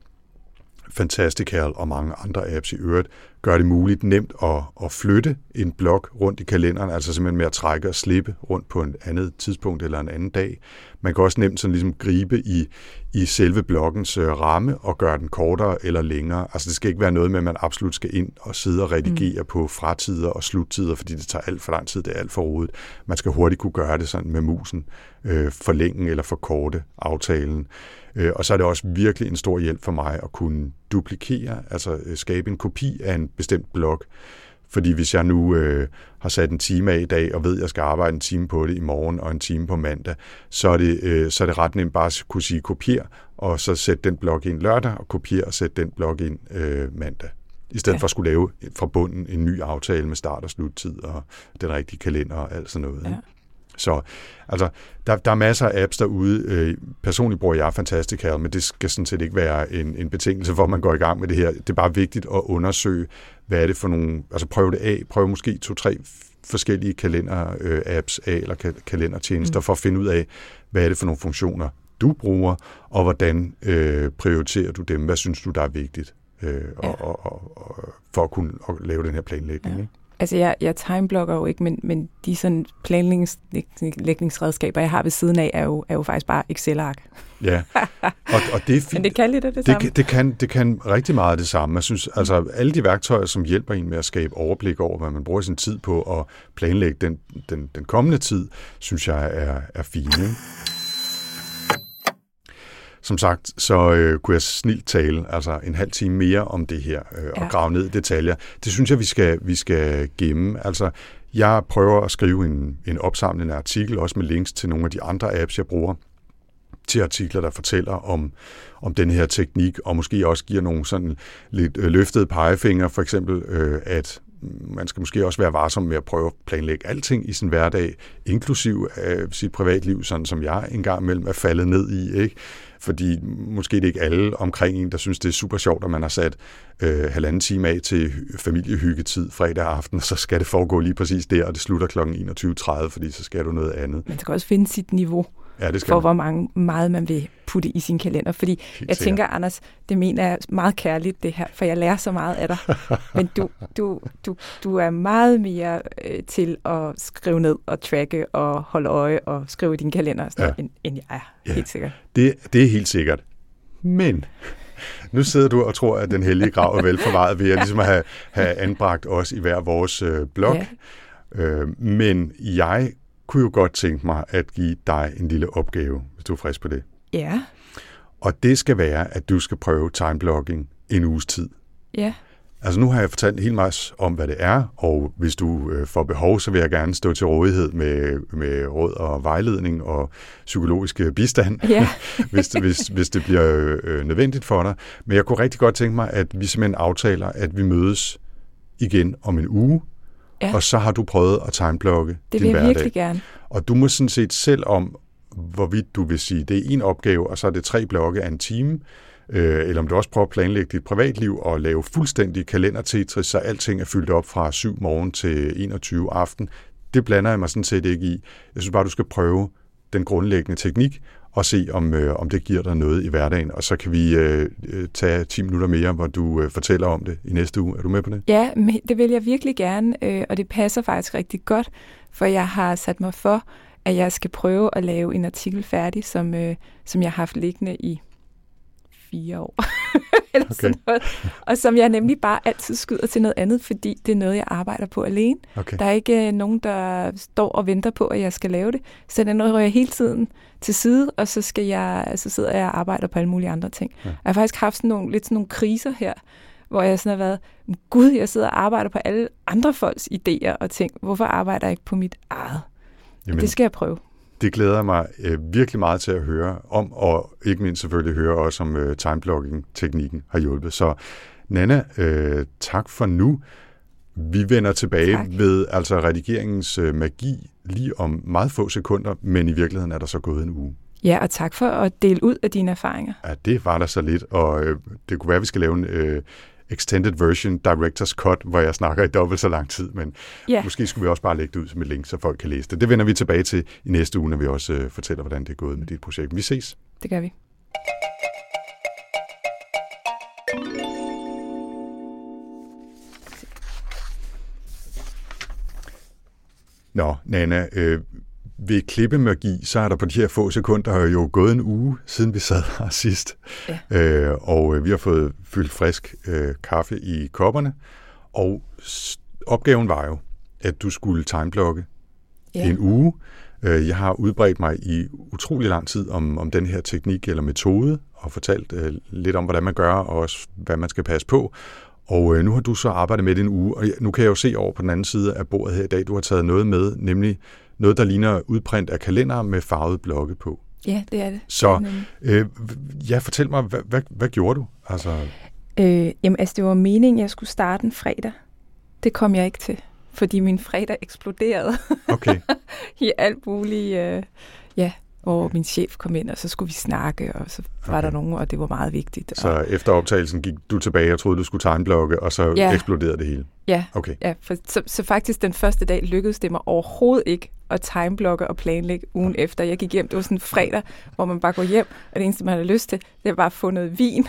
Fantastical og mange andre apps i øvrigt gør det muligt nemt at, at flytte en blok rundt i kalenderen, altså simpelthen med at trække og slippe rundt på et andet tidspunkt eller en anden dag. Man kan også nemt sådan ligesom gribe i, i selve blokkens øh, ramme og gøre den kortere eller længere. Altså det skal ikke være noget med, at man absolut skal ind og sidde og redigere mm. på fratider og sluttider, fordi det tager alt for lang tid, det er alt for rodet. Man skal hurtigt kunne gøre det sådan med musen, øh, forlænge eller forkorte aftalen. Øh, og så er det også virkelig en stor hjælp for mig at kunne duplikere, altså øh, skabe en kopi af en bestemt blog. Fordi hvis jeg nu øh, har sat en time af i dag, og ved, at jeg skal arbejde en time på det i morgen og en time på mandag, så er det, øh, så er det ret nemt bare at kunne sige kopier, og så sætte den blog ind lørdag, og kopiere og sætte den blog ind øh, mandag. I stedet ja. for at skulle lave fra bunden en ny aftale med start og sluttid og den rigtige kalender og alt sådan noget. Ja. Så altså, der, der er masser af apps derude. Øh, personligt bruger jeg Fantastical, men det skal sådan set ikke være en, en betingelse for, at man går i gang med det her. Det er bare vigtigt at undersøge, hvad er det for nogle... Altså prøv det af. Prøv måske to-tre forskellige kalender-apps af, eller kalendertjenester, mm. for at finde ud af, hvad er det for nogle funktioner, du bruger, og hvordan øh, prioriterer du dem? Hvad synes du, der er vigtigt øh, ja. og, og, og, og, for at kunne lave den her planlægning? Ja. Ikke? Altså, jeg, jeg timeblokker jo ikke, men, men de sådan planlægningsredskaber, jeg har ved siden af, er jo, er jo faktisk bare Excel-ark. Ja, og, og det er fint. Men det kan lidt af det, det samme. Det kan, det kan rigtig meget det samme. Jeg synes, altså alle de værktøjer, som hjælper en med at skabe overblik over, hvad man bruger sin tid på at planlægge den, den, den kommende tid, synes jeg er, er fine. Som sagt, så øh, kunne jeg snilt tale altså en halv time mere om det her øh, og ja. grave ned i detaljer. Det synes jeg, vi skal, vi skal gemme. Altså, jeg prøver at skrive en, en opsamlende artikel, også med links til nogle af de andre apps, jeg bruger til artikler, der fortæller om, om den her teknik, og måske også giver nogle sådan lidt øh, løftede pegefinger, for eksempel, øh, at man skal måske også være varsom med at prøve at planlægge alting i sin hverdag, inklusiv af sit privatliv, sådan som jeg engang imellem er faldet ned i. Ikke? fordi måske det er ikke alle omkring en, der synes, det er super sjovt, at man har sat øh, halvanden time af til familiehyggetid fredag aften, og så skal det foregå lige præcis der, og det slutter kl. 21.30, fordi så skal du noget andet. Man skal også finde sit niveau ja, det skal for, man. hvor mange, meget man vil putte i sin kalender. Fordi Helt jeg sikkert. tænker, Anders, det mener jeg meget kærligt, det her, for jeg lærer så meget af dig. Men du, du, du, du er meget mere øh, til at skrive ned og tracke og holde øje og skrive i din kalender, ja. end, end jeg er, ja. helt sikkert. Det, det er helt sikkert. Men nu sidder du og tror, at den hellige grav er vel forvaret ved at ligesom have, have anbragt os i hver vores øh, blog. Ja. Øh, men jeg kunne jo godt tænke mig at give dig en lille opgave, hvis du er frisk på det. Ja. Og det skal være, at du skal prøve timeblocking en uges tid. Ja. Altså nu har jeg fortalt en hel masse om, hvad det er, og hvis du øh, får behov, så vil jeg gerne stå til rådighed med, med råd og vejledning og psykologisk bistand, ja. hvis, det, hvis, hvis det bliver øh, nødvendigt for dig. Men jeg kunne rigtig godt tænke mig, at vi simpelthen aftaler, at vi mødes igen om en uge, Ja. og så har du prøvet at timeblokke Det din vil jeg hverdag. virkelig gerne. Og du må sådan set selv om, hvorvidt du vil sige, det er en opgave, og så er det tre blokke af en time, øh, eller om du også prøver at planlægge dit privatliv og lave fuldstændig kalendertetris, så alting er fyldt op fra 7 morgen til 21 aften. Det blander jeg mig sådan set ikke i. Jeg synes bare, du skal prøve den grundlæggende teknik, og se, om, øh, om det giver dig noget i hverdagen. Og så kan vi øh, øh tage 10 minutter mere, hvor du øh, fortæller om det i næste uge. Er du med på det? Ja, det vil jeg virkelig gerne, øh, og det passer faktisk rigtig godt, for jeg har sat mig for, at jeg skal prøve at lave en artikel færdig, som, øh, som jeg har haft liggende i fire år. Eller Okay. sådan noget. Og som jeg nemlig bare altid skyder til noget andet, fordi det er noget, jeg arbejder på alene. Okay. Der er ikke øh, nogen, der står og venter på, at jeg skal lave det. Så den rører jeg hele tiden til side, og så, skal jeg, så sidder jeg og arbejder på alle mulige andre ting. Ja. Jeg har faktisk haft sådan nogle, lidt sådan nogle kriser her, hvor jeg sådan har været, gud, jeg sidder og arbejder på alle andre folks idéer og ting. Hvorfor arbejder jeg ikke på mit eget? Jamen, Det skal jeg prøve. Det glæder jeg mig øh, virkelig meget til at høre om, og ikke mindst selvfølgelig høre også om øh, timeblocking-teknikken har hjulpet. Så Nana, øh, tak for nu. Vi vender tilbage Tak. ved altså redigeringens øh, magi lige om meget få sekunder, men i virkeligheden er der så gået en uge. Ja, og tak for at dele ud af dine erfaringer. Ja, det var der så lidt, og øh, det kunne være, at vi skal lave en øh, extended version, director's cut, hvor jeg snakker i dobbelt så lang tid, men Ja, Måske skulle vi også bare lægge det ud som et link, så folk kan læse det. Det vender vi tilbage til i næste uge, når vi også øh, fortæller, hvordan det er gået med dit projekt. Vi ses. det gør vi. Nå, Nana, øh, ved klippemagi, så er der på de her få sekunder jo gået en uge, siden vi sad her sidst. Ja. Øh, og øh, vi har fået fyldt frisk øh, kaffe i kopperne, og opgaven var jo, at du skulle timeblokke Ja. en uge. Øh, Jeg har udbredt mig i utrolig lang tid om, om den her teknik eller metode, og fortalt øh, lidt om, hvordan man gør, og også hvad man skal passe på. Og øh, nu har du så arbejdet med det en uge, og nu kan jeg jo se over på den anden side af bordet her i dag, du har taget noget med, nemlig noget, der ligner udprint af kalender med farvede blokke på. Ja, det er det. Så øh, ja, fortæl mig, hvad, hvad, hvad gjorde du? Altså, Øh, jamen, altså, det var meningen, jeg skulle starte en fredag. Det kom jeg ikke til, fordi min fredag eksploderede okay, i alt muligt. Øh, ja, hvor min chef kom ind, og så skulle vi snakke, og så var Okay. der nogen, og det var meget vigtigt. Og, så efter optagelsen gik du tilbage og troede, du skulle timeblokke, og så Ja. eksploderede det hele. ja, Okay, ja for, så, så faktisk den første dag lykkedes det mig overhovedet ikke at timeblokke og planlægge ugen efter. Jeg gik hjem, det var sådan en fredag, hvor man bare går hjem, og det eneste, man havde lyst til, det var bare at få noget vin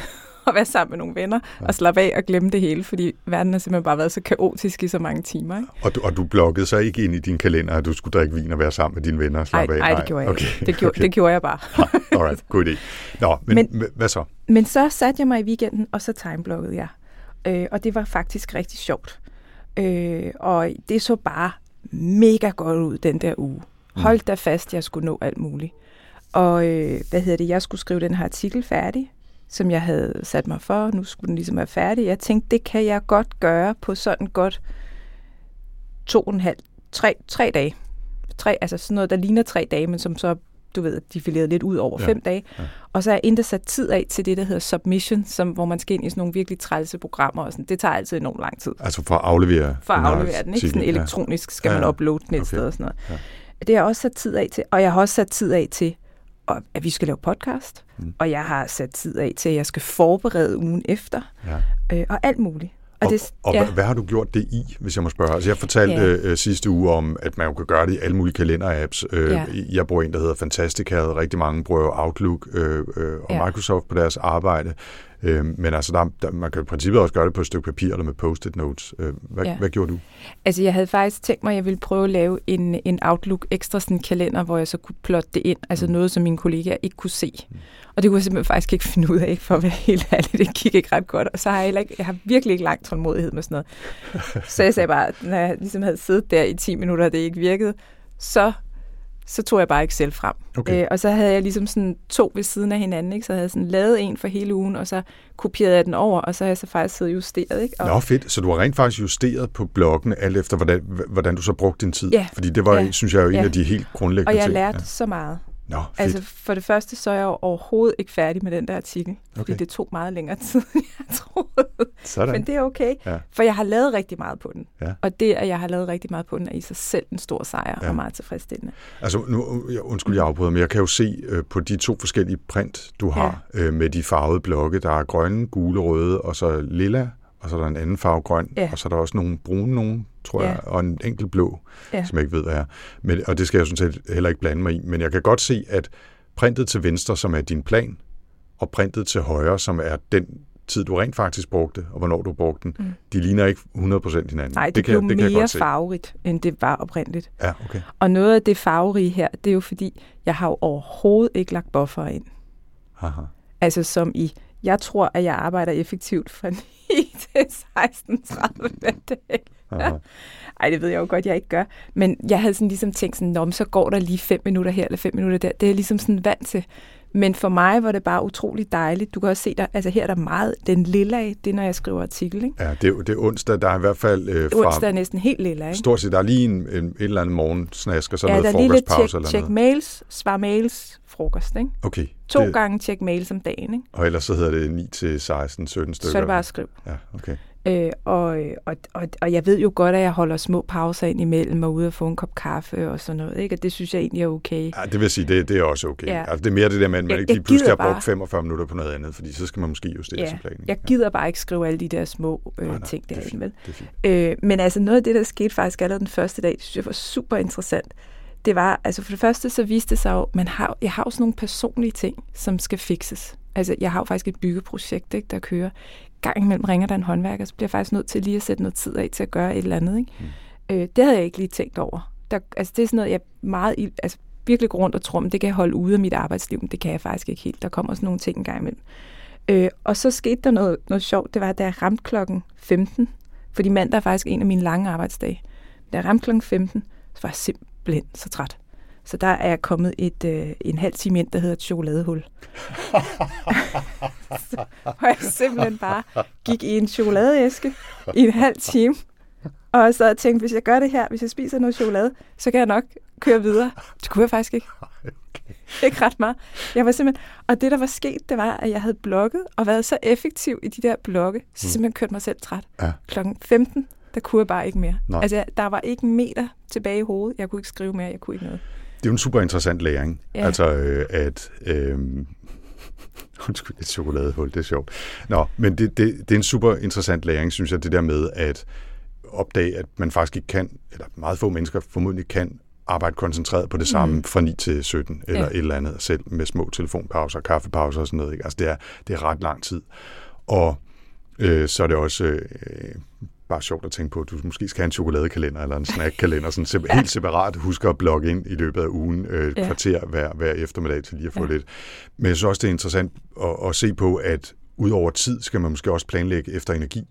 og være sammen med nogle venner og slappe af og glemme det hele, fordi verden har simpelthen bare været så kaotisk i så mange timer. Ikke? Og du, og du blokkede så ikke ind i din kalender, at du skulle drikke vin og være sammen med dine venner og slappe af? nej, det gjorde jeg okay. ikke. Det gjorde, okay. det gjorde jeg bare. Alright, god idé. Nå, men, men Men- hvad så? Men så satte jeg mig i weekenden, og så timeblokkede jeg. Øh, og det var faktisk rigtig sjovt. Øh, og det så bare mega godt ud den der uge. Hold da fast, jeg skulle nå alt muligt. Og øh, hvad hedder det, jeg skulle skrive den her artikel færdig, som jeg havde sat mig for. Nu skulle den ligesom være færdig. Jeg tænkte, det kan jeg godt gøre på sådan godt to og en halv, tre, tre dage. Tre, altså sådan noget, der ligner tre dage, men som så, du ved, defileret lidt ud over Ja, fem dage. ja. Og så har jeg endda sat tid af til det, der hedder submission, som, hvor man skal ind i sådan nogle virkelig trælse programmer. Og sådan. Det tager altid enormt lang tid. Altså for at aflevere For at aflevere den, ikke? Sådan elektronisk skal Ja, man uploade den et Okay. sted og sådan noget. Ja. Det har jeg også sat tid af til. Og jeg har også sat tid af til, at at vi skal lave podcast. Mm. Og jeg har sat tid af til, at jeg skal forberede ugen efter. Ja. Øh, og alt muligt. Og, Og, det, og ja, hvad, hvad har du gjort det i, hvis jeg må spørge? Altså jeg fortalte Ja. øh, sidste uge om, at man jo kan gøre det i alle mulige kalender-apps. Øh, Ja. Jeg bruger en, der hedder Fantastica, og rigtig mange bruger Outlook øh, øh, og Ja. Microsoft på deres arbejde. Øh, men altså, der, der, man kan i princippet også gøre det på et stykke papir eller med post-it notes. Øh, hvad, Ja. hvad gjorde du? Altså, jeg havde faktisk tænkt mig, at jeg ville prøve at lave en, en Outlook ekstra sådan kalender, hvor jeg så kunne plotte det ind. Altså Mm. noget, som mine kollegaer ikke kunne se. Og det kunne jeg simpelthen faktisk ikke finde ud af, for at være helt ærlig. Det gik ikke ret godt. Og så har jeg, heller ikke, jeg har virkelig ikke lang tålmodighed med sådan noget. Så jeg sagde bare, når jeg ligesom havde siddet der i 10 minutter, og det ikke virkede, så, så tog jeg bare Excel frem. Okay. Øh, og så havde jeg ligesom sådan to ved siden af hinanden, ikke? så havde jeg sådan lavet en for hele ugen, og så kopierede jeg den over, og så har jeg så faktisk siddet justeret. Ikke? Og, Nå, fedt. Så du har rent faktisk justeret på bloggen, alt efter hvordan, hvordan du så brugte din tid. Ja. Fordi det var, Ja. synes jeg, er jo en Ja. af de helt grundlæggende og jeg ting. lærte så meget. Nå, fedt. Altså for det første, så er jeg jo overhovedet ikke færdig med den der artikel, fordi Okay. det tog meget længere tid, end jeg troede. Sådan. Men det er okay, Ja. for jeg har lavet rigtig meget på den. Ja. Og det, at jeg har lavet rigtig meget på den, er i sig selv en stor sejr Ja. og meget tilfredsstillende. Altså, nu, jeg- undskyld, jeg afbryder, men jeg kan jo se øh, på de to forskellige print, du har, ja. øh, med de farvede blokke, der er grønne, gule, røde, og så lilla, og så er der en anden farve grøn, Ja. og så er der også nogle brune nogle, tror Ja. jeg, og en enkelt blå, Ja. som jeg ikke ved, hvad er. Men, og det skal jeg sådan set heller ikke blande mig i, men jeg kan godt se, at printet til venstre, som er din plan, og printet til højre, som er den tid, du rent faktisk brugte, og hvornår du brugte den, mm. de ligner ikke 100% hinanden. Nej, det, det blev kan, det kan jeg mere godt se. farverigt, end det var oprindeligt. Ja, okay. Og noget af det farverige her, det er jo fordi, jeg har jo overhovedet ikke lagt buffer ind. Aha. Altså som i, jeg tror, at jeg arbejder effektivt fra 9 til 16.30 hver dag. Aha. Ej, det ved jeg jo godt, jeg ikke gør. Men jeg havde sådan ligesom tænkt sådan, Nå, så går der lige fem minutter her, eller fem minutter der. Det er jeg ligesom sådan vant til. Men for mig var det bare utrolig dejligt. Du kan også se, der, altså her er der meget, den lilla af, det er, når jeg skriver artikel, ikke? Ja, det er, det er onsdag, der er i hvert fald øh, fra Onsdag er næsten helt lilla, ikke? stort set, der er lige en, en, et eller andet morgensnask, og så ja, noget der er lige lidt frokostpause eller check noget. mails, svar mails, frokost, ikke? Okay. To det, gange check mails om dagen, ikke? Og ellers så hedder det 9 til 16, 17 stykker. Så er det bare at skrive. Ja, okay. Øh, og, og, og, og jeg ved jo godt, at jeg holder små pauser ind imellem og ude og få en kop kaffe og sådan noget, ikke? Og det synes jeg egentlig er okay. Ja, det vil sige, det, det er også okay. Ja. Altså, det er mere det der med, at man Jeg- ikke lige pludselig har bare- brugt 45 minutter på noget andet, fordi så skal man måske justere Ja, sin plan. ikke? jeg gider bare ikke skrive alle de der små øh, Nej, nej, ting det er derinde, vel? Øh, men altså noget af det, der skete faktisk allerede den første dag, det synes jeg var super interessant. Det var, altså for det første, så viste det sig jo, man har, jeg har jo sådan nogle personlige ting, som skal fikses. Altså jeg har jo faktisk et byggeprojekt, ikke, der kører. Gang imellem ringer der en håndværker, så bliver jeg faktisk nødt til lige at sætte noget tid af til at gøre et eller andet. Ikke? Mm. Øh, det havde jeg ikke lige tænkt over. Der, altså det er sådan noget, jeg meget, i- altså virkelig går rundt og tror, det kan jeg holde ude af mit arbejdsliv, men det kan jeg faktisk ikke helt. Der kommer sådan nogle ting en gang imellem. Øh, og så skete der noget, noget sjovt, det var, da jeg ramte klokken 15, fordi mandag er faktisk en af mine lange arbejdsdage. Da jeg ramte klokken 15, så var jeg simpelthen så træt. Så der er jeg kommet et, øh, en halv time ind, der hedder et chokoladehul. så, hvor jeg simpelthen bare gik i en chokoladeæske i en halv time. Og så tænkte, hvis jeg gør det her, hvis jeg spiser noget chokolade, så kan jeg nok køre videre. Det kunne jeg faktisk ikke. Ikke ret meget. Jeg var simpelthen, og det, der var sket, det var, at jeg havde blogget og været så effektiv i de der blogge, så simpelthen kørte mig selv træt. Ja. Klokken 15, der kunne jeg bare ikke mere. Nej. Altså, der var ikke en meter tilbage i hovedet. Jeg kunne ikke skrive mere, jeg kunne ikke noget. Det er jo en super interessant læring. Ja. Altså, øh, at... Øh, undskyld, et chokoladehul, det er sjovt. Nå, men det, det, det er en super interessant læring, synes jeg, det der med at opdage, at man faktisk ikke kan, eller meget få mennesker formodentlig kan arbejde koncentreret på det samme mm. fra 9 til 17, eller Ja. et eller andet, selv med små telefonpauser, kaffepauser og sådan noget. Ikke? Altså, det er, det er ret lang tid. Og øh, så er det også øh, bare sjovt at tænke på, at du måske skal have en chokoladekalender eller en snackkalender, sådan sep- helt separat. Husk at logge ind i løbet af ugen, øh, et Ja. kvarter hver, hver eftermiddag til lige at få Ja. lidt. Men jeg synes også, det er interessant at, at se på, at ud over tid skal man måske også planlægge efter energi.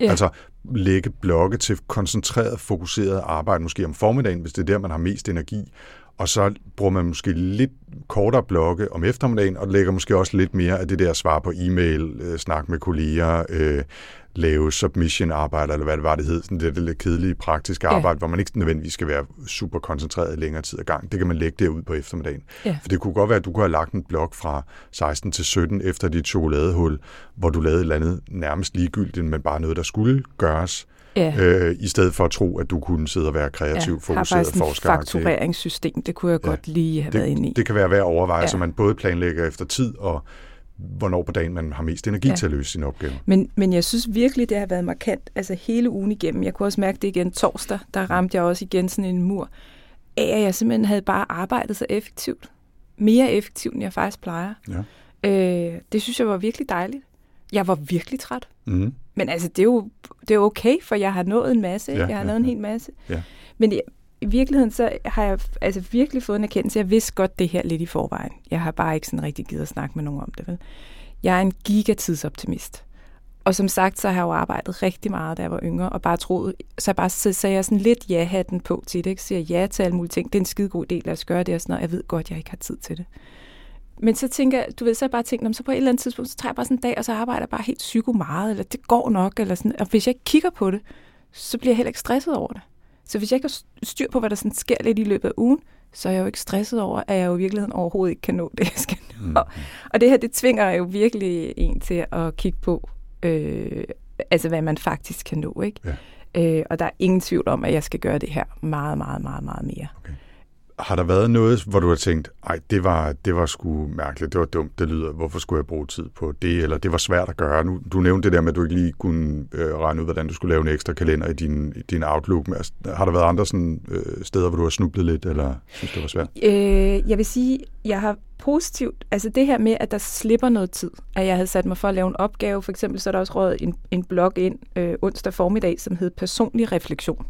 Ja. Altså lægge blokke til koncentreret, fokuseret arbejde, måske om formiddagen, hvis det er der, man har mest energi. Og så bruger man måske lidt kortere blokke om eftermiddagen, og lægger måske også lidt mere af det der svar på e-mail, øh, snak med kolleger, øh, lave submission-arbejde, eller hvad det var, det hed, sådan det, det lidt kedelige praktiske Ja. arbejde, hvor man ikke nødvendigvis skal være super koncentreret i længere tid ad gang. Det kan man lægge derud på eftermiddagen. Ja. For det kunne godt være, at du kunne have lagt en blok fra 16 til 17 efter dit chokoladehul, hvor du lavede et eller andet nærmest ligegyldigt, men bare noget, der skulle gøres, Ja. øh, i stedet for at tro, at du kunne sidde og være kreativ, har fokuseret, faktisk et faktureringssystem, det kunne jeg Ja. godt lige have været inde i. Det, det kan være værd at overveje, ja. Ja. så man både planlægger efter tid og hvornår på dagen man har mest energi ja. Til at løse sin opgave. Men, men jeg synes virkelig, det har været markant, altså hele ugen igennem. Jeg kunne også mærke det igen torsdag, der ramte jeg også igen sådan en mur, af at jeg simpelthen havde bare arbejdet så effektivt. Mere effektivt, end jeg faktisk plejer. Ja. Øh, det synes jeg var virkelig dejligt. Jeg var virkelig træt. Mm. Men altså, det er jo det er okay, for jeg har nået en masse. Ja, jeg har ja, nået en ja. hel masse. Ja. Men i, virkeligheden, så har jeg altså virkelig fået en erkendelse. Jeg vidste godt det her lidt i forvejen. Jeg har bare ikke sådan rigtig givet at snakke med nogen om det. Vel? Jeg er en gigatidsoptimist. Og som sagt, så har jeg jo arbejdet rigtig meget, da jeg var yngre, og bare troet, så, jeg bare, så sagde jeg sådan lidt ja-hatten på til det, ikke? siger ja til alle mulige ting. Det er en skide god del, lad os gøre det, og sådan noget. Jeg ved godt, jeg ikke har tid til det. Men så tænker jeg, du ved, så har jeg bare tænkt, så på et eller andet tidspunkt, så tager jeg bare sådan en dag, og så arbejder jeg bare helt psyko meget, eller det går nok, eller sådan. Og hvis jeg ikke kigger på det, så bliver jeg heller ikke stresset over det. Så hvis jeg ikke har styr på, hvad der sådan sker lidt i løbet af ugen, så er jeg jo ikke stresset over, at jeg jo i virkeligheden overhovedet ikke kan nå det, jeg skal nå. Mm. Og det her, det tvinger jo virkelig en til at kigge på, øh, altså hvad man faktisk kan nå, ikke? Ja. Øh, og der er ingen tvivl om, at jeg skal gøre det her meget, meget, meget, meget mere. Okay. Har der været noget, hvor du har tænkt, ej, det var, det var sgu mærkeligt, det var dumt, det lyder, hvorfor skulle jeg bruge tid på det, eller det var svært at gøre? Nu, du nævnte det der med, at du ikke lige kunne øh, regne ud, hvordan du skulle lave en ekstra kalender i din, i din Outlook. Men, altså, har der været andre sådan, øh, steder, hvor du har snublet lidt, eller synes det var svært? Øh, jeg vil sige, jeg har positivt, altså det her med, at der slipper noget tid, at jeg havde sat mig for at lave en opgave, for eksempel så er der også rådet en, en blog ind øh, onsdag formiddag, som hed Personlig Refleksion,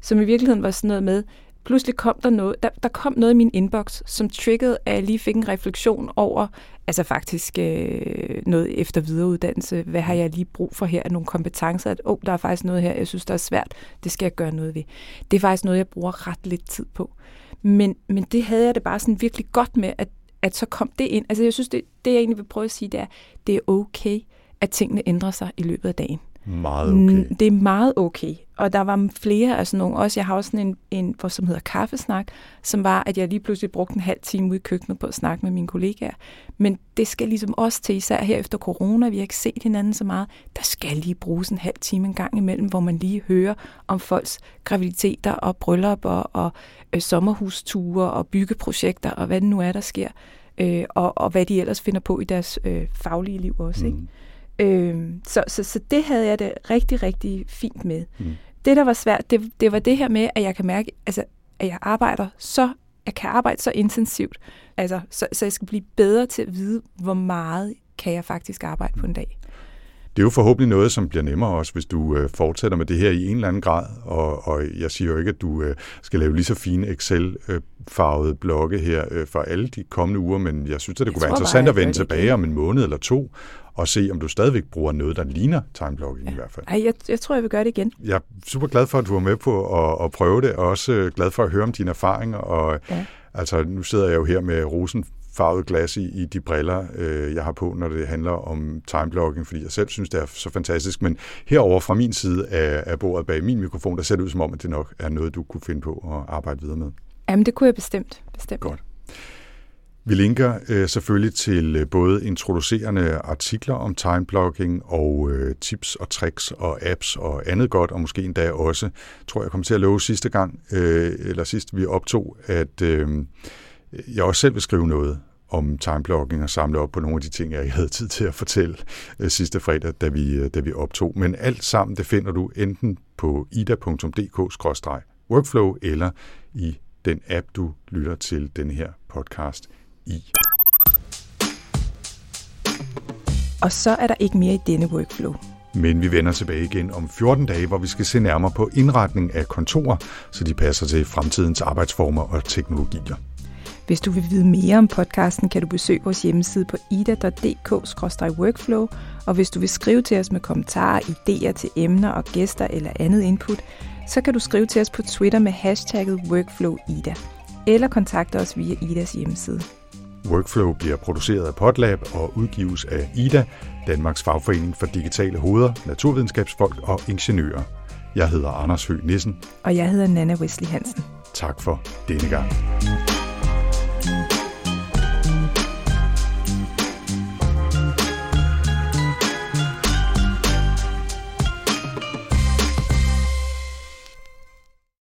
som i virkeligheden var sådan noget med, pludselig kom der noget, der, der kom noget i min inbox, som triggede, at jeg lige fik en refleksion over, altså faktisk øh, noget efter videreuddannelse. Hvad har jeg lige brug for her? Nogle kompetencer, at oh, der er faktisk noget her, jeg synes, der er svært. Det skal jeg gøre noget ved. Det er faktisk noget, jeg bruger ret lidt tid på. Men, men det havde jeg det bare sådan virkelig godt med, at, at så kom det ind. Altså jeg synes, det, det jeg egentlig vil prøve at sige, det er, det er okay, at tingene ændrer sig i løbet af dagen. Meget okay. Det er meget okay. Og der var flere af sådan nogle, også jeg har også sådan en, en hvor, som hedder kaffesnak, som var, at jeg lige pludselig brugte en halv time ude i køkkenet på at snakke med mine kollegaer. Men det skal ligesom også til, især her efter corona, vi har ikke set hinanden så meget, der skal lige bruges en halv time en gang imellem, hvor man lige hører om folks graviditeter og bryllup og, og øh, sommerhusture og byggeprojekter og hvad det nu er, der sker. Øh, og, og hvad de ellers finder på i deres øh, faglige liv også. Mm. Øh, så, så, så det havde jeg det rigtig, rigtig fint med. Mm. Det, der var svært, det, det var det her med, at jeg kan mærke, altså, at jeg arbejder så, jeg kan arbejde så intensivt, altså, så, så jeg skal blive bedre til at vide, hvor meget kan jeg faktisk arbejde på en dag. Det er jo forhåbentlig noget, som bliver nemmere også, hvis du øh, fortsætter med det her i en eller anden grad. Og, og jeg siger jo ikke, at du øh, skal lave lige så fine Excel-farvede blogge her øh, for alle de kommende uger, men jeg synes, at det jeg kunne være interessant bare, at vende tilbage om en måned eller to og se, om du stadigvæk bruger noget, der ligner timeblogging ja. i hvert fald. Ej, jeg, jeg tror, jeg vil gøre det igen. Jeg er super glad for, at du var med på at, at prøve det, og også glad for at høre om dine erfaringer. Og, ja. Altså, nu sidder jeg jo her med rosen farvet glas i, i de briller, øh, jeg har på, når det handler om timeblogging, fordi jeg selv synes, det er så fantastisk. Men herover fra min side af, af bordet bag min mikrofon, der ser det ud som om, at det nok er noget, du kunne finde på at arbejde videre med. Jamen, det kunne jeg bestemt. bestemt. Godt. Vi linker øh, selvfølgelig til øh, både introducerende artikler om timeblocking og øh, tips og tricks og apps og andet godt, og måske endda også, tror jeg kom til at love sidste gang, øh, eller sidst vi optog, at øh, jeg også selv vil skrive noget om timeblocking og samle op på nogle af de ting, jeg ikke havde tid til at fortælle øh, sidste fredag, da vi, øh, da vi optog. Men alt sammen, det finder du enten på ida.dk-workflow eller i den app, du lytter til den her podcast i. Og så er der ikke mere i denne workflow. Men vi vender tilbage igen om 14 dage, hvor vi skal se nærmere på indretning af kontorer, så de passer til fremtidens arbejdsformer og teknologier. Hvis du vil vide mere om podcasten, kan du besøge vores hjemmeside på ida.dk-workflow, og hvis du vil skrive til os med kommentarer, idéer til emner og gæster eller andet input, så kan du skrive til os på Twitter med hashtagget WorkflowIda, eller kontakte os via Idas hjemmeside. Workflow bliver produceret af Podlab og udgives af IDA, Danmarks Fagforening for Digitale Hoveder, Naturvidenskabsfolk og Ingeniører. Jeg hedder Anders Høgh Nissen. Og jeg hedder Nana Wesley Hansen. Tak for denne gang.